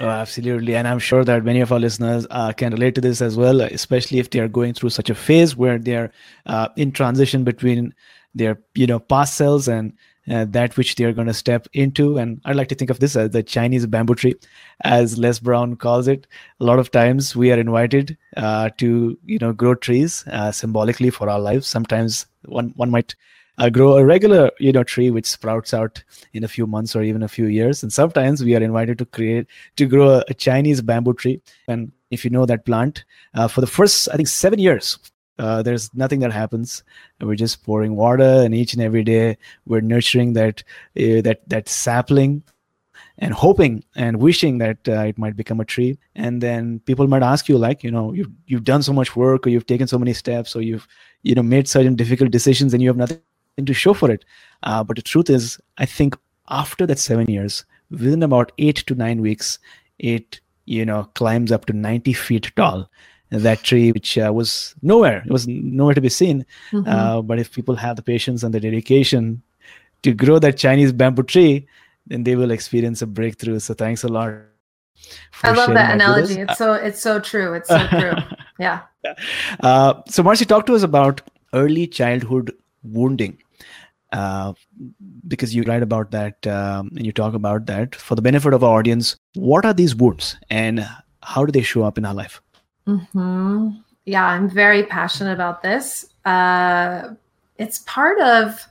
Oh, absolutely. And I'm sure that many of our listeners uh, can relate to this as well, especially if they are going through such a phase where they're uh, in transition between their, you know, past selves and uh, that which they're going to step into. And I'd like to think of this as the Chinese bamboo tree, as Les Brown calls it. A lot of times we are invited uh, to, you know, grow trees uh, symbolically for our lives. Sometimes one, one might uh, grow a regular you know tree which sprouts out in a few months or even a few years. And sometimes we are invited to create to grow a, a chinese bamboo tree. And if you know that plant uh, for the first i think seven years uh, there's nothing that happens. We're just pouring water and each and every day we're nurturing that uh, that that sapling and hoping and wishing that uh, it might become a tree. And then people might ask you like you know you've, you've done so much work or you've taken so many steps or you've you know made certain difficult decisions and you have nothing to show for it. Uh, but the truth is, I think after that seven years, within about eight to nine weeks, it you know climbs up to 90 feet tall. That tree, which uh, was nowhere, it was nowhere to be seen. Mm-hmm. Uh, but if people have the patience and the dedication to grow that Chinese bamboo tree, then they will experience a breakthrough. So thanks a lot. I love that analogy. It's so it's so true. It's so true. yeah. Uh, so Marcy, talk to us about early childhood wounding uh, because you write about that um, and you talk about that for the benefit of our audience what are these wounds and how do they show up in our life mm-hmm. yeah i'm very passionate about this uh, it's part of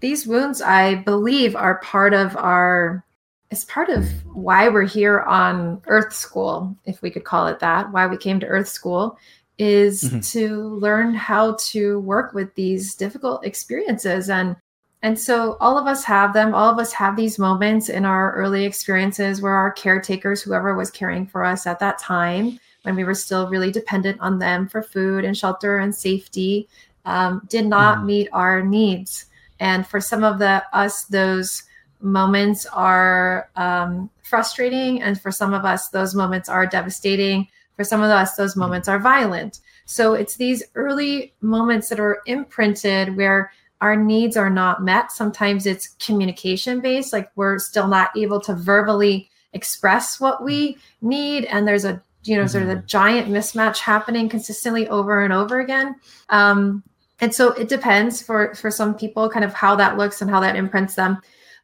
these wounds i believe are part of our it's part of why we're here on earth school if we could call it that why we came to earth school is mm-hmm. to learn how to work with these difficult experiences and and so all of us have them. All of us have these moments in our early experiences where our caretakers, whoever was caring for us at that time, when we were still really dependent on them for food and shelter and safety, um, did not mm. meet our needs. And for some of the us, those moments are um, frustrating, and for some of us, those moments are devastating. For some of us, those mm-hmm. moments are violent. So it's these early moments that are imprinted where our needs are not met. Sometimes it's communication based, like we're still not able to verbally express what we need. And there's a, you know, sort of a mm-hmm. giant mismatch happening consistently over and over again. Um, and so it depends for for some people kind of how that looks and how that imprints them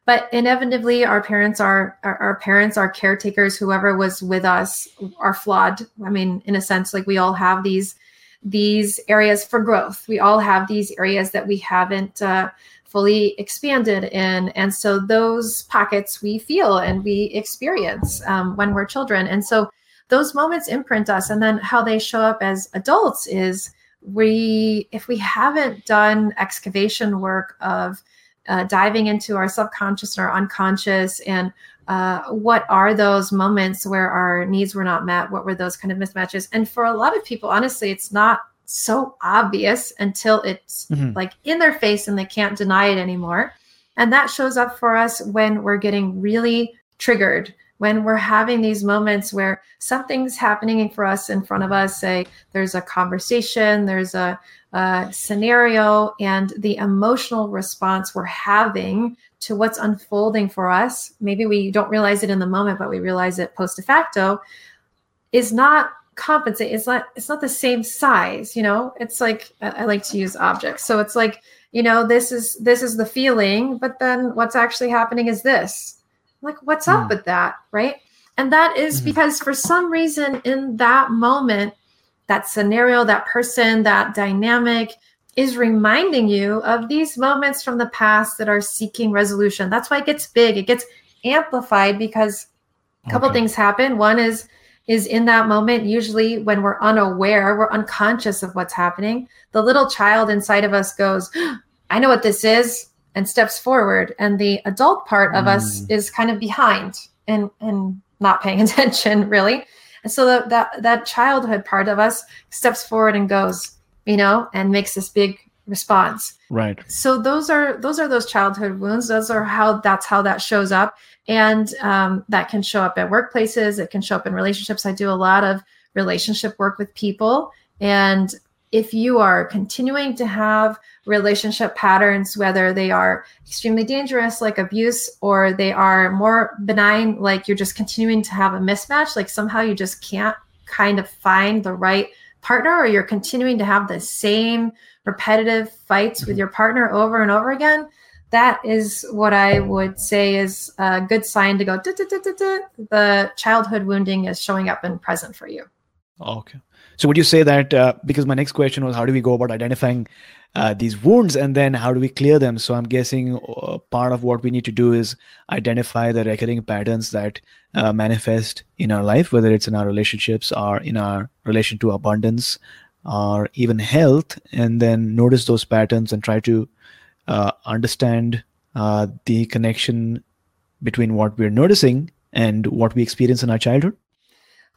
but inevitably our parents are our, our, parents our caretakers whoever was with us are flawed i mean in a sense like we all have these these areas for growth. We all have these areas that we haven't uh, fully expanded in. And so those pockets we feel and we experience um, when we're children. And so those moments imprint us. And then how they show up as adults is we if we haven't done excavation work of uh, diving into our subconscious and our unconscious and uh, what are those moments where our needs were not met? What were those kind of mismatches? And for a lot of people honestly it's not so obvious until it's mm-hmm. like in their face and they can't deny it anymore. And that shows up for us when we're getting really triggered when we're having these moments where something's happening for us in front of us, say there's a conversation, there's a, a scenario, and the emotional response we're having to what's unfolding for us, maybe we don't realize it in the moment, but we realize it post facto, is not compensate. It's not it's not the same size, you know. It's like I like to use objects. So it's like, you know, this is this is the feeling, but then what's actually happening is this like, what's up mm. with that? Right. And that is mm-hmm. because for some reason in that moment, that scenario, that person, that dynamic is reminding you of these moments from the past that are seeking resolution. That's why it gets big. It gets amplified because a couple okay. things happen. One is is in that moment usually when we're unaware, we're unconscious of what's happening. The little child inside of us goes, "I know what this is and steps forward and the adult part of mm. us is kind of behind and and not paying attention really and so the, that that childhood part of us steps forward and goes you know and makes this big response. Right. So those are those are those childhood wounds. Those are how that's how that shows up. And um, that can show up at workplaces. It can show up in relationships. I do a lot of relationship work with people. And if you are continuing to have relationship patterns, whether they are extremely dangerous, like abuse, or they are more benign, like you're just continuing to have a mismatch, like somehow you just can't kind of find the right partner, or you're continuing to have the same repetitive fights with mm-hmm. your partner over and over again, that is what I would say is a good sign to go, the childhood wounding is showing up and present for you. Okay. So would you say that uh, because my next question was how do we go about identifying uh, these wounds and then how do we clear them? So I'm guessing uh, part of what we need to do is identify the recurring patterns that uh, manifest in our life, whether it's in our relationships or in our relation to abundance or even health, and then notice those patterns and try to uh, understand uh, the connection between what we're noticing and what we experience in our childhood.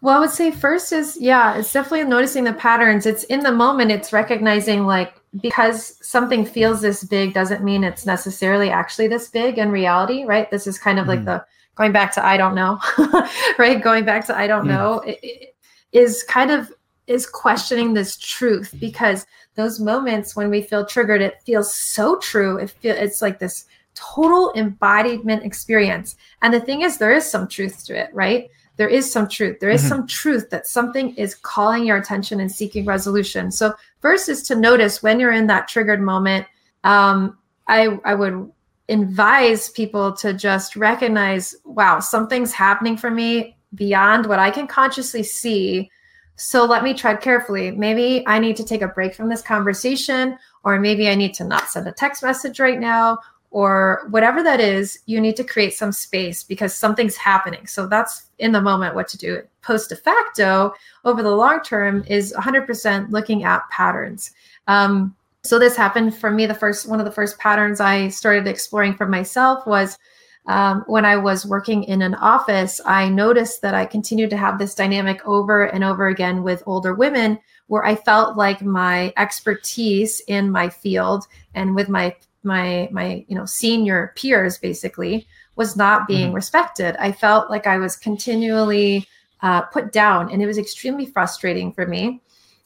Well, I would say first is yeah, it's definitely noticing the patterns. It's in the moment, it's recognizing like because something feels this big doesn't mean it's necessarily actually this big in reality, right? This is kind of mm. like the going back to I don't know, right? Going back to I don't mm. know it, it is kind of is questioning this truth because those moments when we feel triggered, it feels so true. It feel it's like this total embodiment experience. And the thing is, there is some truth to it, right? There is some truth. There is mm-hmm. some truth that something is calling your attention and seeking resolution. So first is to notice when you're in that triggered moment. Um, I I would advise people to just recognize, wow, something's happening for me beyond what I can consciously see. So let me tread carefully. Maybe I need to take a break from this conversation, or maybe I need to not send a text message right now, or whatever that is, you need to create some space because something's happening. So that's in the moment what to do. Post de facto, over the long term, is 100% looking at patterns. Um, so this happened for me. The first one of the first patterns I started exploring for myself was um, when I was working in an office. I noticed that I continued to have this dynamic over and over again with older women, where I felt like my expertise in my field and with my my my you know senior peers basically was not being mm-hmm. respected i felt like i was continually uh, put down and it was extremely frustrating for me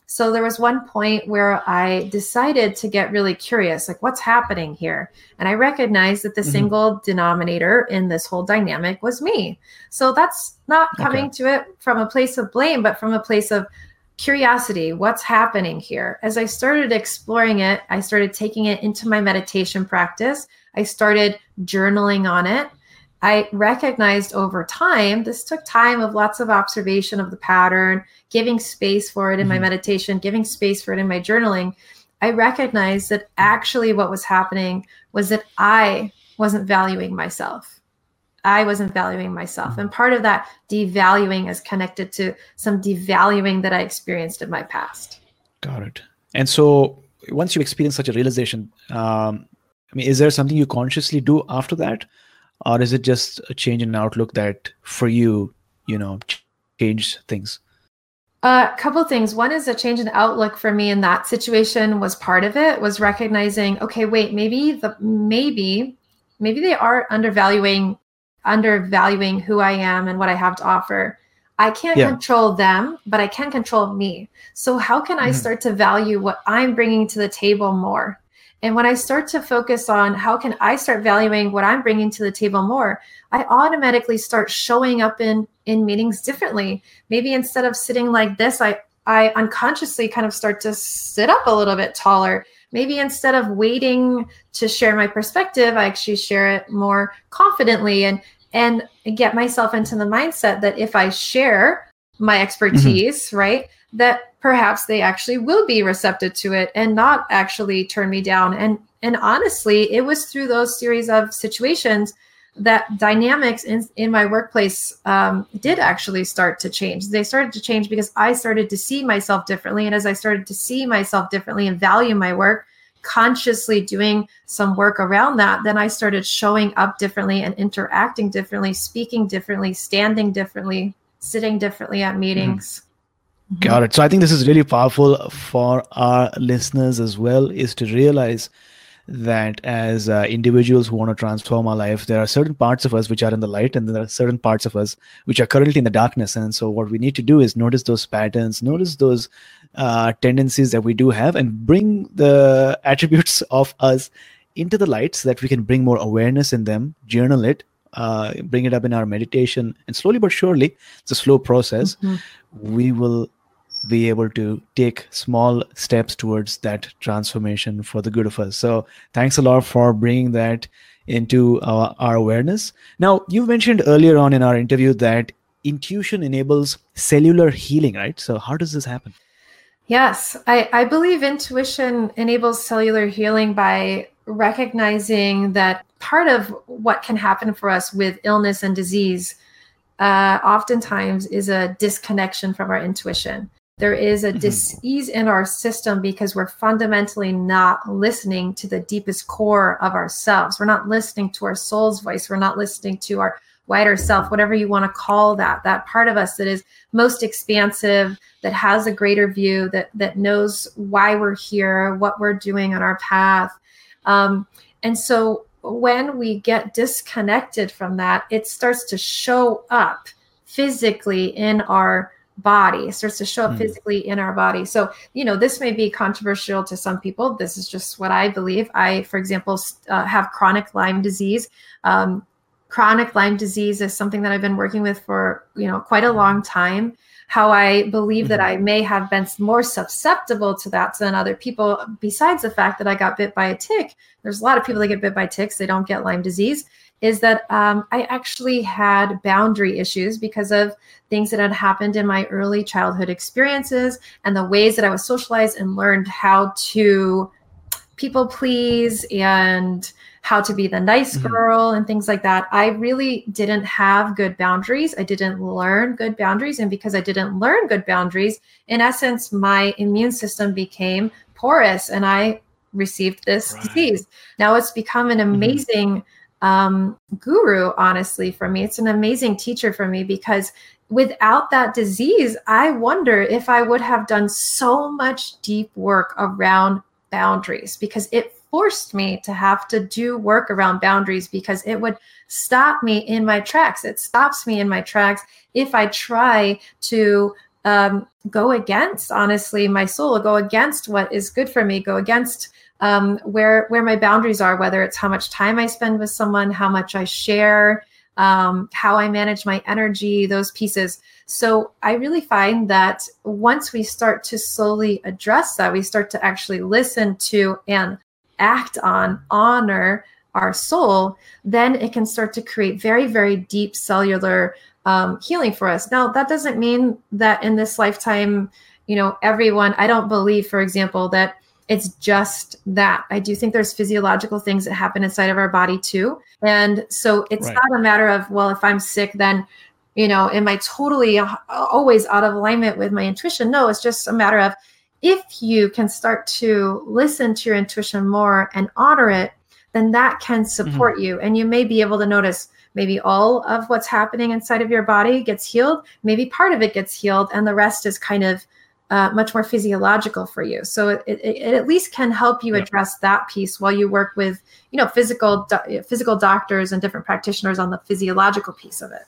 so there was one point where i decided to get really curious like what's happening here and i recognized that the mm-hmm. single denominator in this whole dynamic was me so that's not coming okay. to it from a place of blame but from a place of curiosity what's happening here? As i started exploring it i started taking it into my meditation practice. I started journaling on it. I recognized over time this took time of lots of observation of the pattern giving space for it in mm-hmm. my meditation giving space for it in my journaling. I recognized that actually what was happening was that i wasn't valuing myself I wasn't valuing myself. Mm-hmm. And part of that devaluing is connected to some devaluing that I experienced in my past. Got it. and so once you experience such a realization um, i mean is there something you consciously do after that or is it just a change in outlook that for you you know change things a uh, couple things. One is a change in outlook for me in that situation was part of it. Was recognizing, okay, wait, maybe the maybe maybe they are undervaluing undervaluing who I am and what I have to offer. I can't yeah. control them, but I can control me. So how can I mm-hmm. start to value what I'm bringing to the table more? And when I start to focus on how can I start valuing what I'm bringing to the table more, I automatically start showing up in in meetings differently. Maybe instead of sitting like this, I I unconsciously kind of start to sit up a little bit taller. Maybe instead of waiting to share my perspective, I actually share it more confidently and and get myself into the mindset that if I share my mm-hmm. expertise, mm-hmm. right, that perhaps they actually will be receptive to it and not actually turn me down. And and honestly, it was through those series of situations that dynamics in, in my workplace um, did actually start to change. They started to change because I started to see myself differently. And as I started to see myself differently and value my work, consciously doing some work around that, then I started showing up differently and interacting differently, speaking differently, standing differently, sitting differently at meetings. Mm-hmm. Got it. So I think this is really powerful for our listeners as well is to realize that as uh, individuals who want to transform our life, there are certain parts of us which are in the light, and there are certain parts of us which are currently in the darkness. And so, what we need to do is notice those patterns, notice those uh, tendencies that we do have, and bring the attributes of us into the light so that we can bring more awareness in them, journal it, uh, bring it up in our meditation, and slowly but surely, it's a slow process. Mm-hmm. We will be able to take small steps towards that transformation for the good of us. So, thanks a lot for bringing that into our, our awareness. Now, you mentioned earlier on in our interview that intuition enables cellular healing, right? So, how does this happen? Yes, I, I believe intuition enables cellular healing by recognizing that part of what can happen for us with illness and disease uh, oftentimes is a disconnection from our intuition. There is a mm-hmm. disease in our system because we're fundamentally not listening to the deepest core of ourselves. We're not listening to our soul's voice. We're not listening to our wider self, whatever you want to call that, that part of us that is most expansive, that has a greater view, that that knows why we're here, what we're doing on our path. Um, and so when we get disconnected from that, it starts to show up physically in our body. Starts to show up mm. physically in our body. So you know this may be controversial to some people. This is just what i believe. I for example uh, have chronic lyme disease. Um, chronic lyme disease is something that i've been working with for you know quite a long time. How i believe mm-hmm. that i may have been more susceptible to that than other people besides the fact that i got bit by a tick. There's a lot of people that get bit by ticks. They don't get lyme disease is that um, I actually had boundary issues because of things that had happened in my early childhood experiences and the ways that I was socialized and learned how to people please and how to be the nice mm-hmm. girl and things like that. I really didn't have good boundaries. I didn't learn good boundaries. And because I didn't learn good boundaries, in essence, my immune system became porous and I received this right. disease. Now it's become an mm-hmm. amazing. Mm-hmm um, guru, honestly, for me. It's an amazing teacher for me because without that disease, I wonder if I would have done so much deep work around boundaries because it forced me to have to do work around boundaries because it would stop me in my tracks. It stops me in my tracks if I try to um, go against, honestly, my soul, go against what is good for me, go against um, where where my boundaries are, whether it's how much time I spend with someone, how much I share, um, how I manage my energy, those pieces. So I really find that once we start to slowly address that, we start to actually listen to and act on, honor our soul, then it can start to create very, very deep cellular um, healing for us. Now, that doesn't mean that in this lifetime, you know, everyone, I don't believe, for example, that it's just that. I do think there's physiological things that happen inside of our body too. And so it's right. not a matter of, well, if I'm sick, then, you know, am I totally always out of alignment with my intuition? No, it's just a matter of if you can start to listen to your intuition more and honor it, then that can support mm-hmm. you. And you may be able to notice maybe all of what's happening inside of your body gets healed, maybe part of it gets healed, and the rest is kind of uh, much more physiological for you. So it, it, it, at least can help you address that piece while you work with, you know, physical do- physical doctors and different practitioners on the physiological piece of it.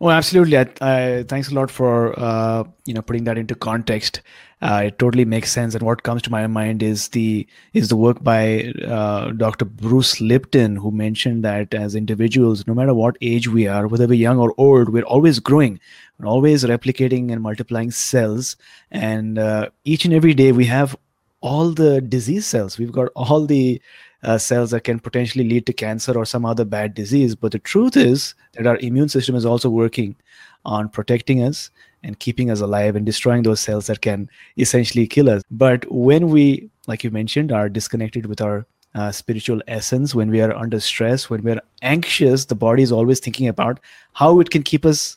Oh, absolutely. I, I, thanks a lot for uh, you know putting that into context. Uh, it totally makes sense. And what comes to my mind is the is the work by uh, Dr. Bruce Lipton, who mentioned that as individuals, no matter what age we are, whether we're young or old, we're always growing, we're always replicating and multiplying cells. And uh, each and every day, we have all the disease cells. We've got all the uh, cells that can potentially lead to cancer or some other bad disease. But the truth is that our immune system is also working on protecting us and keeping us alive and destroying those cells that can essentially kill us. But when we, like you mentioned, are disconnected with our uh, spiritual essence, when we are under stress, when we're anxious, the body is always thinking about how it can keep us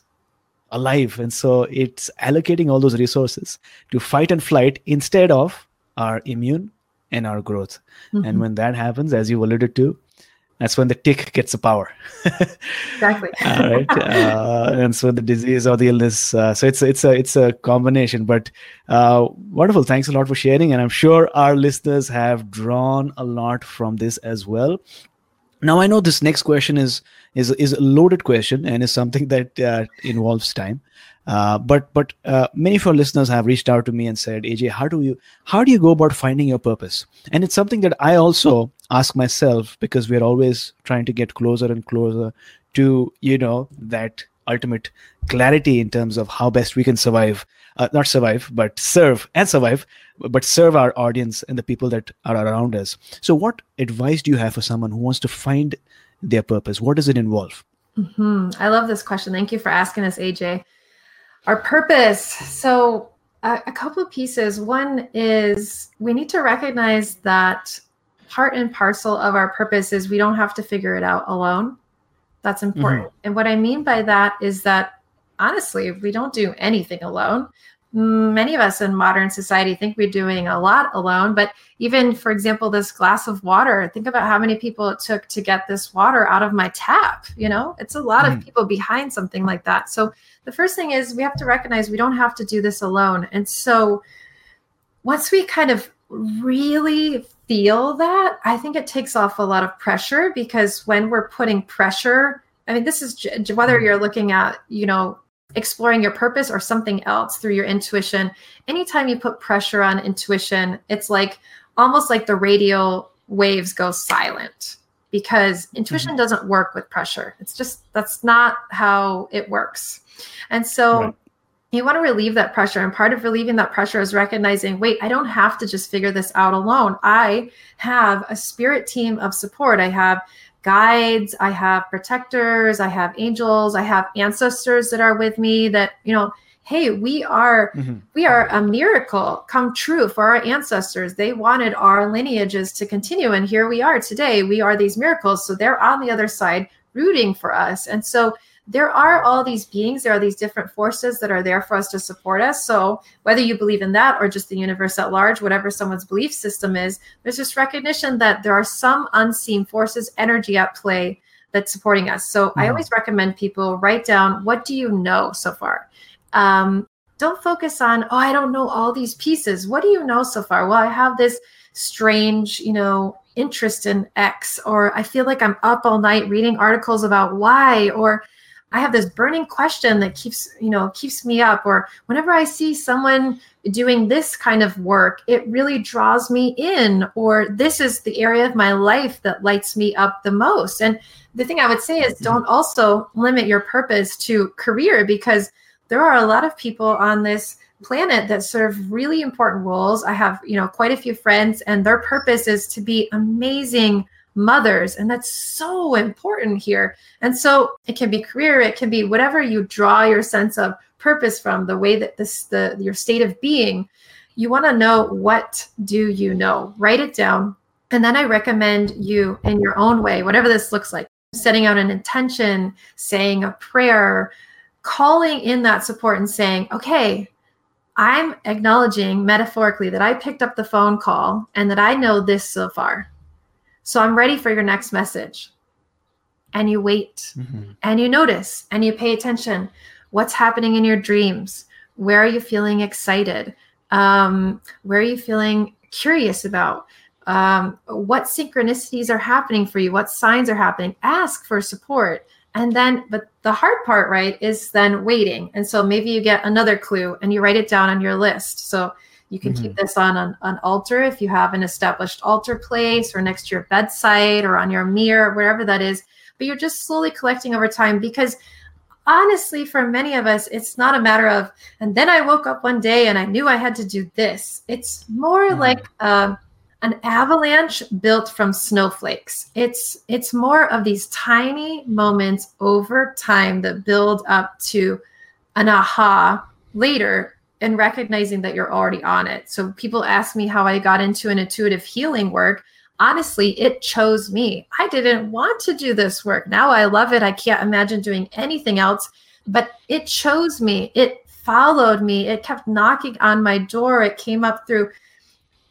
alive. And so it's allocating all those resources to fight and flight instead of our immune and our growth. Mm-hmm. And when that happens, as you alluded to, that's when the tick gets the power. exactly. All right. Uh, and so the disease or the illness. Uh, so it's it's a it's a combination. But uh, wonderful. Thanks a lot for sharing, and I'm sure our listeners have drawn a lot from this as well. Now I know this next question is is is a loaded question and is something that uh, involves time. Uh, but but uh, many of our listeners have reached out to me and said, AJ, how do you how do you go about finding your purpose? And it's something that I also ask myself because we're always trying to get closer and closer to you know that ultimate clarity in terms of how best we can survive, uh, not survive, but serve and survive, but serve our audience and the people that are around us. So, what advice do you have for someone who wants to find their purpose? What does it involve? Mm-hmm. I love this question. Thank you for asking us, AJ. Our purpose. So, a, a couple of pieces. One is we need to recognize that part and parcel of our purpose is we don't have to figure it out alone. That's important. Mm-hmm. And what I mean by that is that honestly, we don't do anything alone. Many of us in modern society think we're doing a lot alone, but even, for example, this glass of water, think about how many people it took to get this water out of my tap. You know, it's a lot mm-hmm. of people behind something like that. So the first thing is we have to recognize we don't have to do this alone. And so once we kind of really feel that, I think it takes off a lot of pressure because when we're putting pressure, I mean, this is whether mm-hmm. you're looking at, you know, exploring your purpose or something else through your intuition. Anytime you put pressure on intuition, it's like almost like the radio waves go silent because intuition mm-hmm. doesn't work with pressure. It's just that's not how it works. And so right. you want to relieve that pressure. And part of relieving that pressure is recognizing wait, I don't have to just figure this out alone. I have a spirit team of support. I have guides, I have protectors, I have angels, I have ancestors that are with me that, you know, hey we are mm-hmm. we are a miracle come true for our ancestors. They wanted our lineages to continue and here we are today. We are these miracles. So they're on the other side rooting for us and so there are all these beings, there are these different forces that are there for us to support us. So, whether you believe in that or just the universe at large, whatever someone's belief system is, there's this recognition that there are some unseen forces, energy at play that's supporting us. So, I always recommend people write down what do you know so far? Um, don't focus on, oh, I don't know all these pieces. What do you know so far? Well, I have this strange, you know, interest in X, or I feel like I'm up all night reading articles about Y, or I have this burning question that keeps, you know, keeps me up. Or whenever I see someone doing this kind of work, it really draws me in. Or this is the area of my life that lights me up the most. And the thing I would say is don't also limit your purpose to career because there are a lot of people on this planet that serve really important roles. I have, you know, quite a few friends and their purpose is to be amazing mothers and that's so important here. And so it can be career it can be whatever you draw your sense of purpose from the way that this the your state of being. You want to know what do you know? Write it down and then i recommend you in your own way whatever this looks like setting out an intention saying a prayer calling in that support and saying okay I'm acknowledging metaphorically that I picked up the phone call and that I know this so far. So I'm ready for your next message. And you wait mm-hmm. and you notice and you pay attention. What's happening in your dreams? Where are you feeling excited? Um, where are you feeling curious about? Um, what synchronicities are happening for you? What signs are happening? Ask for support. And then, but the hard part, right, is then waiting. And so maybe you get another clue and you write it down on your list. So you can mm-hmm. keep this on an, an, altar if you have an established altar place or next to your bedside or on your mirror, wherever that is. But you're just slowly collecting over time because honestly, for many of us, it's not a matter of, and then I woke up one day and I knew I had to do this. It's more mm-hmm. like, uh, an avalanche built from snowflakes. It's it's more of these tiny moments over time that build up to an aha later and recognizing that you're already on it. So people ask me how i got into an intuitive healing work. Honestly it chose me. I didn't want to do this work. Now i love it. I can't imagine doing anything else but it chose me. It followed me. It kept knocking on my door. It came up through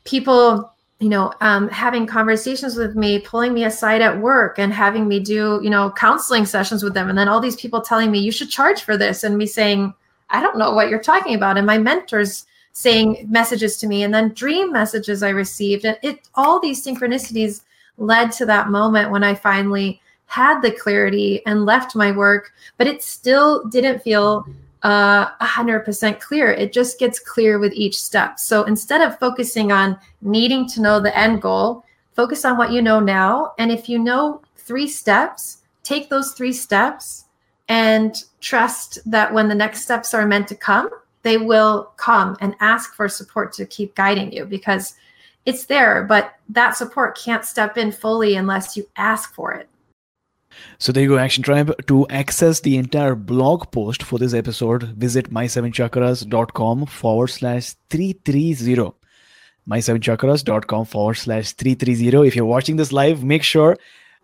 people you know, um, having conversations with me, pulling me aside at work and having me do, you know, counseling sessions with them. And then all these people telling me, you should charge for this. And me saying, I don't know what you're talking about. And my mentors saying messages to me and then dream messages I received. And it, all these synchronicities led to that moment when I finally had the clarity and left my work, but it still didn't feel uh, 100% clear. It just gets clear with each step. So instead of focusing on needing to know the end goal, focus on what you know now. And if you know three steps, take those three steps and trust that when the next steps are meant to come, they will come and ask for support to keep guiding you because it's there, but that support can't step in fully unless you ask for it. So there you go, Action Tribe. To access the entire blog post for this episode, visit my7chakras.com forward slash 330. My7chakras.com forward slash 330. If you're watching this live, make sure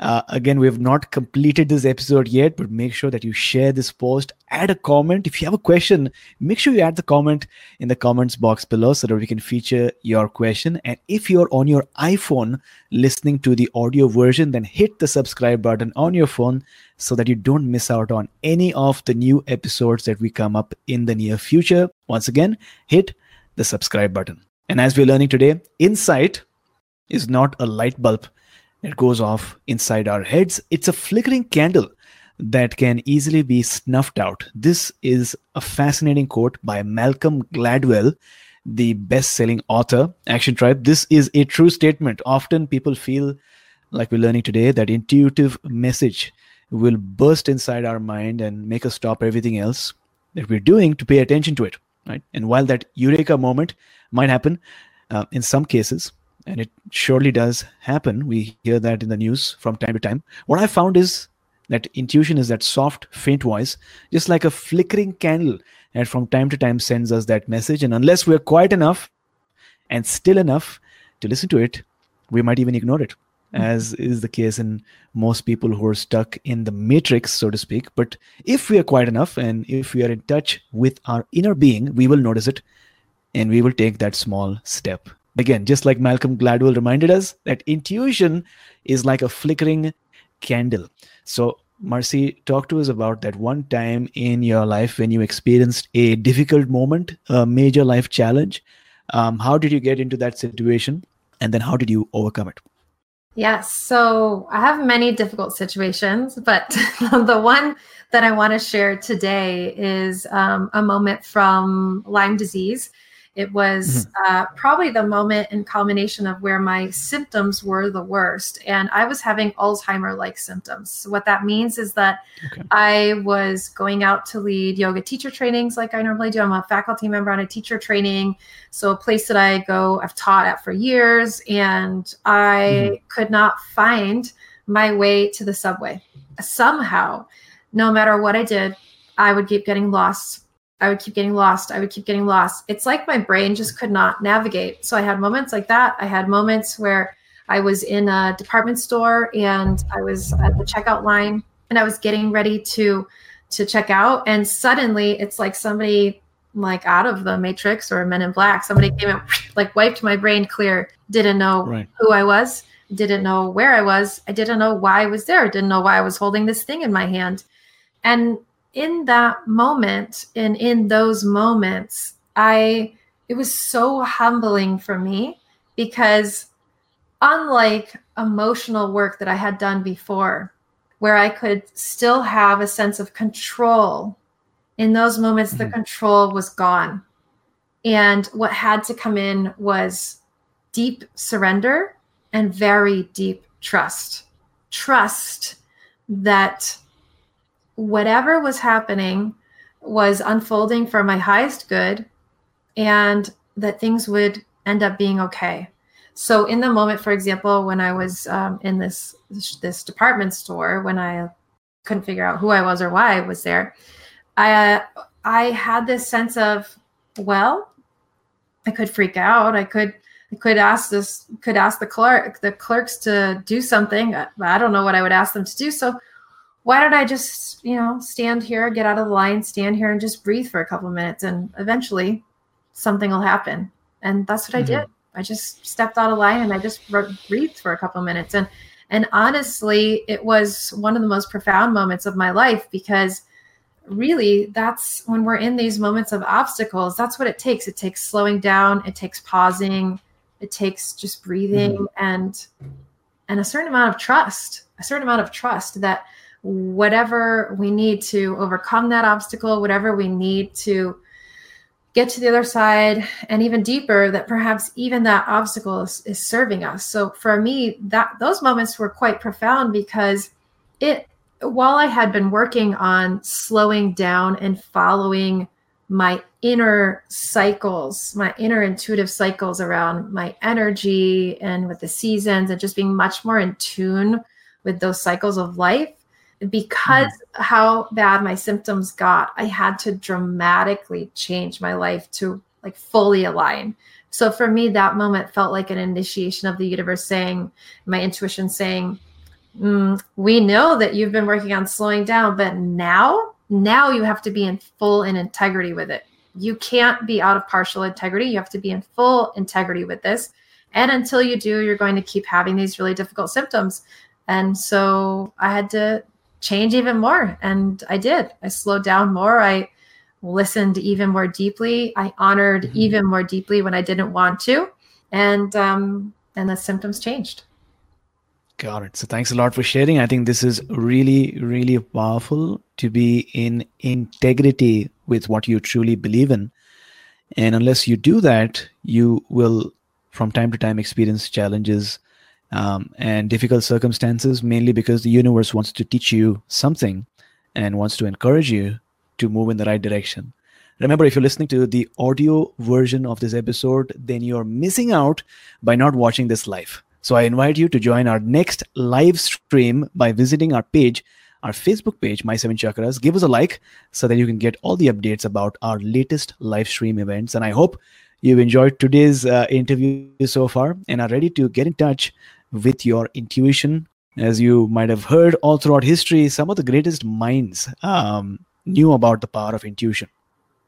uh, again, we have not completed this episode yet, but make sure that you share this post, add a comment. If you have a question, make sure you add the comment in the comments box below so that we can feature your question. And if you're on your iPhone listening to the audio version, then hit the subscribe button on your phone so that you don't miss out on any of the new episodes that we come up in the near future. Once again, hit the subscribe button. And as we're learning today, insight is not a light bulb it goes off inside our heads. It's a flickering candle that can easily be snuffed out. This is a fascinating quote by Malcolm Gladwell, the best selling author, Action Tribe. This is a true statement. Often people feel, like we're learning today, that intuitive message will burst inside our mind and make us stop everything else that we're doing to pay attention to it. Right. And while that eureka moment might happen uh, in some cases, and it surely does happen. We hear that in the news from time to time. What I found is that intuition is that soft, faint voice, just like a flickering candle, and from time to time sends us that message. And unless we're quiet enough and still enough to listen to it, we might even ignore it, mm-hmm. as is the case in most people who are stuck in the matrix, so to speak. But if we are quiet enough and if we are in touch with our inner being, we will notice it and we will take that small step Again, just like Malcolm Gladwell reminded us, that intuition is like a flickering candle. So, Marcy, talk to us about that one time in your life when you experienced a difficult moment, a major life challenge. Um, how did you get into that situation? And then how did you overcome it? Yes. So I have many difficult situations, but the one that I want to share today is um, a moment from Lyme disease. It was mm-hmm. uh, probably the moment and culmination of where my symptoms were the worst. And I was having Alzheimer like symptoms. So, what that means is that okay. I was going out to lead yoga teacher trainings like I normally do. I'm a faculty member on a teacher training. So, a place that I go, I've taught at for years. And I mm-hmm. could not find my way to the subway. Somehow, no matter what I did, I would keep getting lost I would keep getting lost. I would keep getting lost. It's like my brain just could not navigate. So I had moments like that. I had moments where I was in a department store and I was at the checkout line and I was getting ready to to check out and suddenly it's like somebody like out of the Matrix or Men in Black. Somebody came and like wiped my brain clear. Didn't know Right. who I was. Didn't know where I was. I didn't know why I was there. Didn't know why I was holding this thing in my hand. And in that moment, and in those moments, I it was so humbling for me because unlike emotional work that I had done before, where I could still have a sense of control, in those moments, the Mhm. control was gone. And what had to come in was deep surrender and very deep trust. Trust that whatever was happening was unfolding for my highest good and that things would end up being okay. So in the moment, for example, when I was um, in this this department store, when I couldn't figure out who I was or why I was there, I I had this sense of, well, I could freak out. I could I could ask this could ask the clerk the clerks to do something. I, I don't know what I would ask them to do. So why don't I just you know stand here, get out of the line, stand here, and just breathe for a couple of minutes, and eventually something will happen. And that's what I Mhm. did. I just stepped out of line and I just breathed for a couple of minutes. And and honestly, it was one of the most profound moments of my life because really that's when we're in these moments of obstacles that's what it takes it takes slowing down it takes pausing it takes just breathing and and a certain amount of trust a certain amount of trust that whatever we need to overcome that obstacle whatever we need to get to the other side and even deeper that perhaps even that obstacle is, is serving us. So for me that those moments were quite profound because it while I had been working on slowing down and following my inner cycles, my inner intuitive cycles around my energy and with the seasons, and just being much more in tune with those cycles of life, because how bad my symptoms got, I had to dramatically change my life to like fully align. So for me, that moment felt like an initiation of the universe saying, my intuition saying, mm, we know that you've been working on slowing down, but now, now you have to be in full in integrity with it. You can't be out of partial integrity. You have to be in full integrity with this. And until you do, you're going to keep having these really difficult symptoms. And so I had to change even more. And I did. I slowed down more. I listened even more deeply. I honored Mhm. even more deeply when I didn't want to. And um, and the symptoms changed. Got it. So thanks a lot for sharing. I think this is really, really powerful to be in integrity with what you truly believe in. And unless you do that, you will, from time to time, experience challenges um, and difficult circumstances, mainly because the universe wants to teach you something and wants to encourage you to move in the right direction. Remember, if you're listening to the audio version of this episode, then you're missing out by not watching this live. So I invite you to join our next live stream by visiting our page, our Facebook page, My Seven Chakras. Give us a like so that you can get all the updates about our latest live stream events. And I hope you've enjoyed today's uh, interview so far and are ready to get in touch with your intuition. As you might have heard all throughout history, some of the greatest minds um, knew about the power of intuition.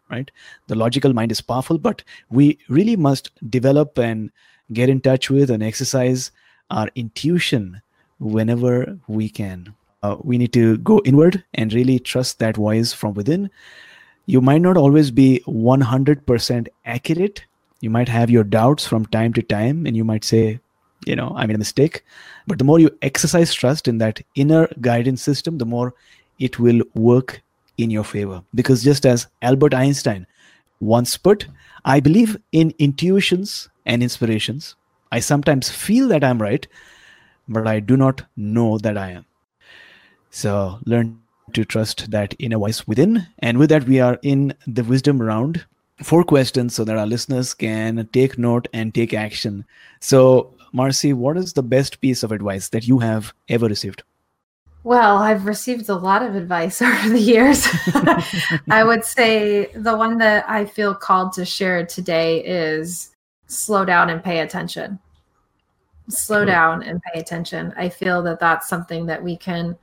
Right? The logical mind is powerful, but we really must develop and get in touch with and exercise our intuition whenever we can. Uh, we need to go inward and really trust that voice from within. You might not always be 100% accurate. You might have your doubts from time to time, and you might say, you know, I made a mistake. But the more you exercise trust in that inner guidance system, the more it will work in your favor. Because just as Albert Einstein once put, I believe in intuitions and inspirations. I sometimes feel that I'm right, but I do not know that I am. So learn to trust that inner voice within. And with that, we are in the wisdom round. Four questions so that our listeners can take note and take action. So, Marcy, what is the best piece of advice that you have ever received? Well, I've received a lot of advice over the years. I would say the one that I feel called to share today is slow down and pay attention. Slow down and pay attention. I feel that that's something that we can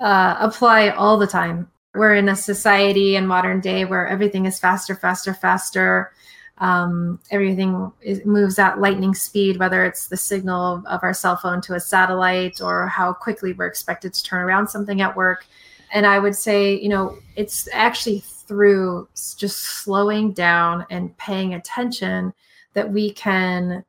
uh, apply all the time we're in a society in modern day where everything is faster, faster, faster. Um, everything is, moves at lightning speed, whether it's the signal of our cell phone to a satellite or how quickly we're expected to turn around something at work. And I would say, you know, it's actually through just slowing down and paying attention that we can,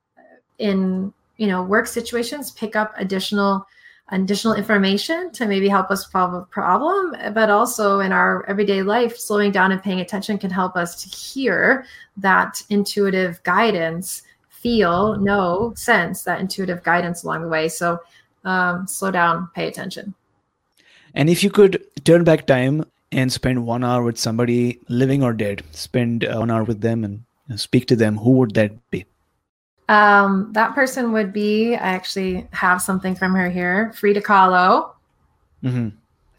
in you know, work situations, pick up additional additional information to maybe help us solve a problem, but also in our everyday life, slowing down and paying attention can help us to hear that intuitive guidance, feel, know, sense that intuitive guidance along the way. So um, slow down, pay attention. And if you could turn back time and spend one hour with somebody living or dead, spend uh, one hour with them and speak to them, who would that be? Um, that person would be, I actually have something from her here, Frida Kahlo. Mm-hmm.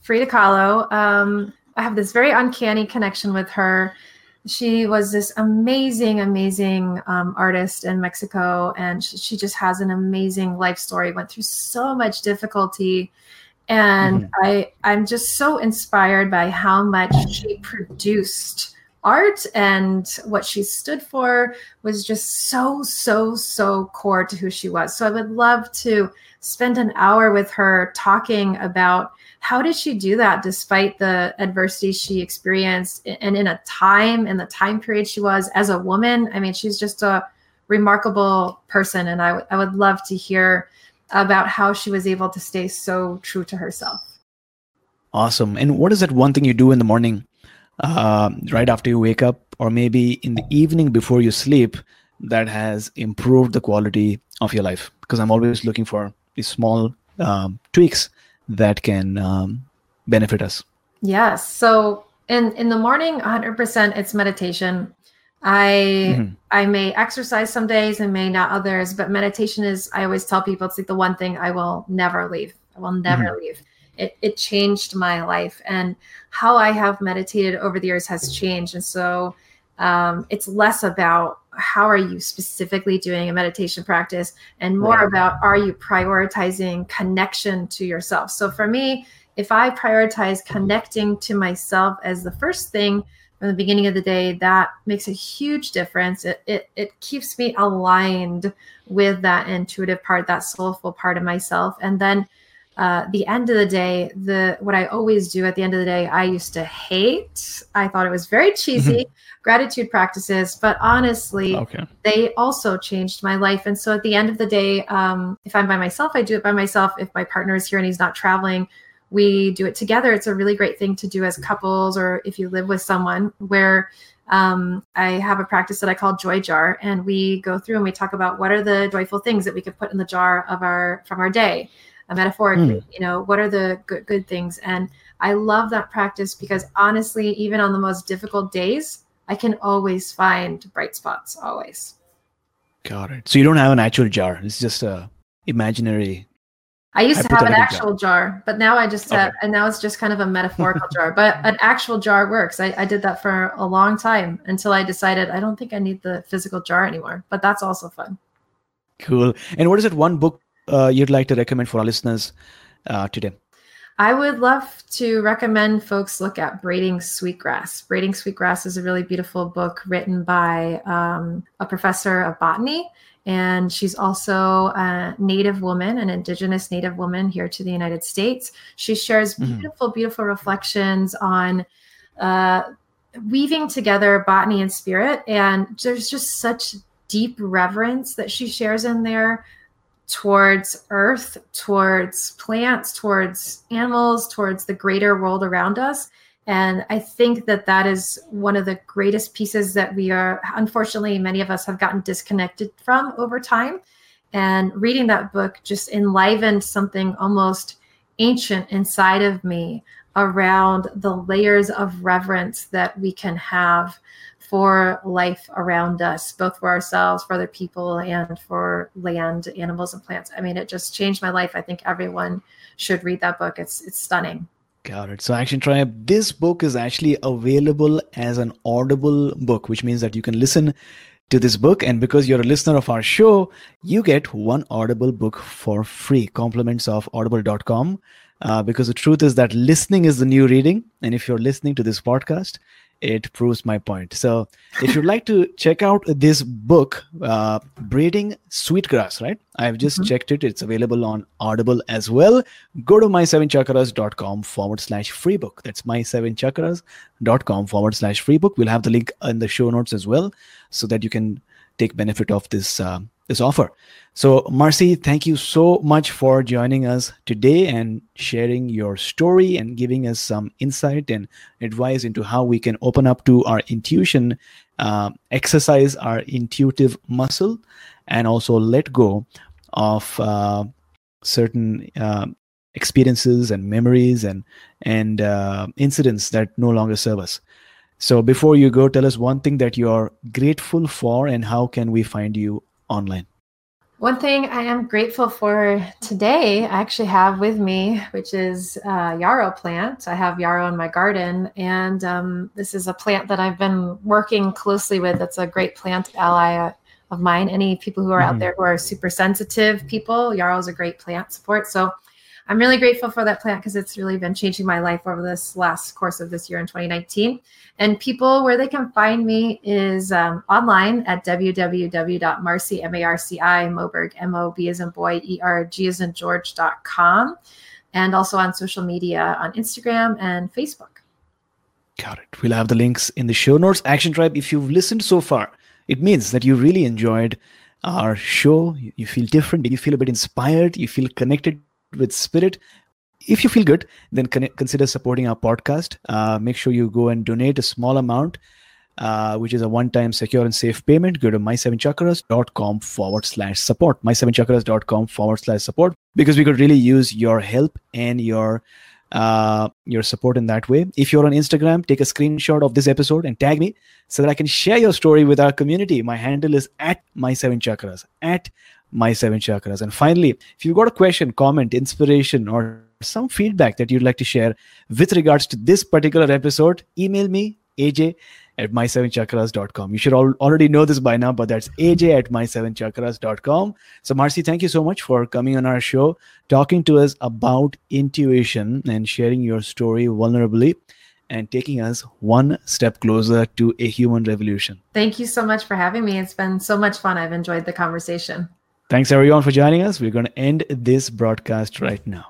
Frida Kahlo. Um, I have this very uncanny connection with her. She was this amazing, amazing um, artist in Mexico, and she, she, just has an amazing life story. Went through so much difficulty, and mm-hmm. I I'm just so inspired by how much she produced art and what she stood for was just so, so, so core to who she was. So I would love to spend an hour with her talking about how did she do that despite the adversity she experienced and in a time in the time period she was as a woman. I mean, she's just a remarkable person. And I, w- I would love to hear about how she was able to stay so true to herself. Awesome. And what is that one thing you do in the morning uh, right after you wake up, or maybe in the evening before you sleep, that has improved the quality of your life? Because I'm always looking for these small um, tweaks that can um, benefit us. Yes. So in in the morning, 100% it's meditation. I mm-hmm. I may exercise some days and may not others, but meditation is I always tell people it's like the one thing I will never leave. I will never mm-hmm. leave it, it changed my life. And how i have meditated over the years has changed. And so um, it's less about how are you specifically doing a meditation practice and more right. about are you prioritizing connection to yourself. So for me if i prioritize connecting to myself as the first thing from the beginning of the day that makes a huge difference. It, it, it keeps me aligned with that intuitive part that soulful part of myself. And then uh, the end of the day, the what I always do at the end of the day, I used to hate. I thought it was very cheesy gratitude practices, but honestly, okay. they also changed my life. And so at the end of the day, um, if I'm by myself, I do it by myself. If my partner is here and he's not traveling, we do it together. It's a really great thing to do as couples, or if you live with someone. Where um, I have a practice that I call Joy Jar, and we go through and we talk about what are the joyful things that we could put in the jar of our from our day metaphorically mm. you know what are the good, good things? And i love that practice because honestly even on the most difficult days i can always find bright spots always. Got it. So you don't have an actual jar. It's just a imaginary i used to have an actual jar. jar but now i just have okay. and now it's just kind of a metaphorical jar but an actual jar works. I, I did that for a long time until i decided i don't think i need the physical jar anymore but that's also fun. Cool. And what is it one book uh, you'd like to recommend for our listeners uh, today? I would love to recommend folks look at Braiding Sweetgrass. Braiding Sweetgrass is a really beautiful book written by um, a professor of botany. And she's also a Native woman, an Indigenous Native woman here to the United States. She shares mm-hmm. beautiful, mm-hmm. beautiful reflections on uh, weaving together botany and spirit. And there's just such deep reverence that she shares in there towards earth, towards plants, towards animals, towards the greater world around us. And I think that that is one of the greatest pieces that we are, unfortunately, many of us have gotten disconnected from over time. And reading that book just enlivened something almost ancient inside of me around the layers of reverence that we can have for life around us, both for ourselves, for other people, and for land, animals, and plants. I mean, it just changed my life. I think everyone should read that book. It's it's stunning. Got it. So, Action Tribe, this book is actually available as an audible book, which means that you can listen to this book. And because you're a listener of our show, you get one audible book for free. Compliments of audible.com. uh, because the truth is that listening is the new reading. And if you're listening to this podcast, it proves my point. So, if you'd like to check out this book, uh, Braiding Sweetgrass, right? I've just mm-hmm. checked it. It's available on Audible as well. Go to my7chakras.com forward slash free book. That's my7chakras.com forward slash free book. We'll have the link in the show notes as well so that you can take benefit of this uh, this offer. So, Marcy, thank you so much for joining us today and sharing your story and giving us some insight and advice into how we can open up to our intuition, uh, exercise our intuitive muscle, and also let go of uh, certain uh, experiences and memories and and uh, incidents that no longer serve us. So, before you go, tell us one thing that you're grateful for, and how can we find you online? One thing I am grateful for today, I actually have with me, which is a yarrow plant. I have yarrow in my garden, and um, this is a plant that I've been working closely with. It's a great plant ally of mine. Any people who are mm-hmm. out there who are super sensitive people, yarrow is a great plant support. So I'm really grateful for that plant because it's really been changing my life over this last course of this year in 2019. And people, where they can find me is um, online at George.com. And also on social media on Instagram and Facebook. Got it. We'll have the links in the show notes. Action Tribe, if you've listened so far, it means that you really enjoyed our show. You feel different. You feel a bit inspired. You feel connected with spirit if you feel good then con- consider supporting our podcast uh, make sure you go and donate a small amount uh, which is a one-time secure and safe payment go to my7chakras.com forward slash support my7chakras.com forward slash support because we could really use your help and your uh, your support in that way. If you're on Instagram, take a screenshot of this episode and tag me so that I can share your story with our community. My handle is at my seven chakras, at my seven chakras. And finally, if you've got a question, comment, inspiration, or some feedback that you'd like to share with regards to this particular episode, email me, AJ at my7chakras.com. You should all, already know this by now, but that's AJ at my7chakras.com. So, Marcy, thank you so much for coming on our show, talking to us about intuition and sharing your story vulnerably and taking us one step closer to a human revolution. Thank you so much for having me. It's been so much fun. I've enjoyed the conversation. Thanks everyone for joining us. We're going to end this broadcast right now.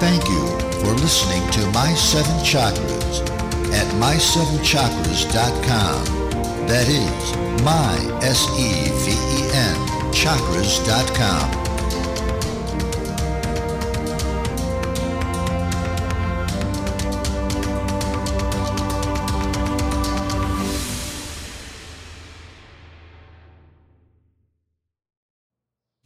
Thank you for listening to My Seven Chakras at my7chakras.com. That is my S E V E N chakras.com.